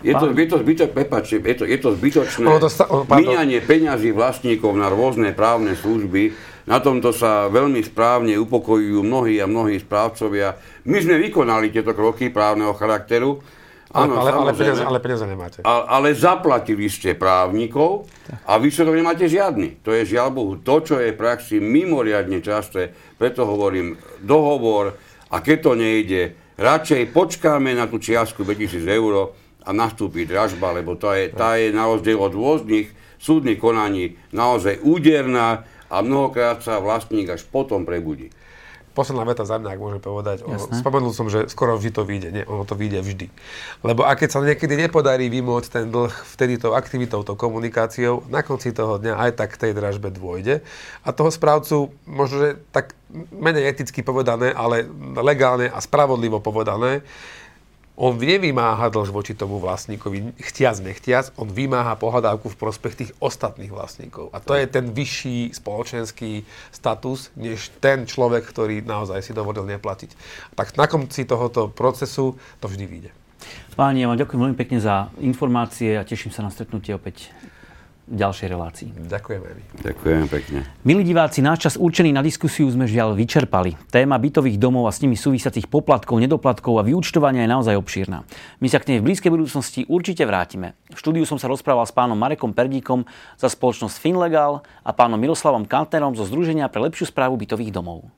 Je to, je to, zbytoč, prepáč, je to, je to zbytočné ono to sta- ono, míňanie peňazí vlastníkov na rôzne právne služby. Na tomto sa veľmi správne upokojujú mnohí a mnohí správcovia. My sme vykonali tieto kroky právneho charakteru. Áno, ale, ale, peniaze, ale peniaze nemáte. Ale, ale zaplatili ste právnikov a výsledok nemáte žiadny. To je žiaľ Bohu to, čo je v praxi mimoriadne časté. Preto hovorím dohovor a keď to nejde, radšej počkáme na tú čiastku 2000 eur, a nastúpi dražba, lebo tá je, tá je na rozdiel od rôznych súdnych konaní naozaj úderná a mnohokrát sa vlastník až potom prebudí. Posledná veta za mňa, ak môžem povedať. O, spomenul som, že skoro vždy to vyjde. Nie, ono to vyjde vždy. Lebo a keď sa niekedy nepodarí vymôcť ten dlh vtedy tou aktivitou, tou komunikáciou, na konci toho dňa aj tak k tej dražbe dôjde. A toho správcu, možno, že tak menej eticky povedané, ale legálne a spravodlivo povedané, on nevymáha dlž voči tomu vlastníkovi, chtiac, nechtiac, on vymáha pohľadávku v prospech tých ostatných vlastníkov. A to je ten vyšší spoločenský status, než ten človek, ktorý naozaj si dovolil neplatiť. Tak na konci tohoto procesu to vždy vyjde. Páni, ja vám ďakujem veľmi pekne za informácie a teším sa na stretnutie opäť ďalšej relácii. Ďakujem. Ďakujem pekne. Milí diváci, náš čas určený na diskusiu sme žiaľ vyčerpali. Téma bytových domov a s nimi súvisiacich poplatkov, nedoplatkov a vyúčtovania je naozaj obšírna. My sa k nej v blízkej budúcnosti určite vrátime. V štúdiu som sa rozprával s pánom Marekom Perdíkom za spoločnosť Finlegal a pánom Miroslavom Kantnerom zo Združenia pre lepšiu správu bytových domov.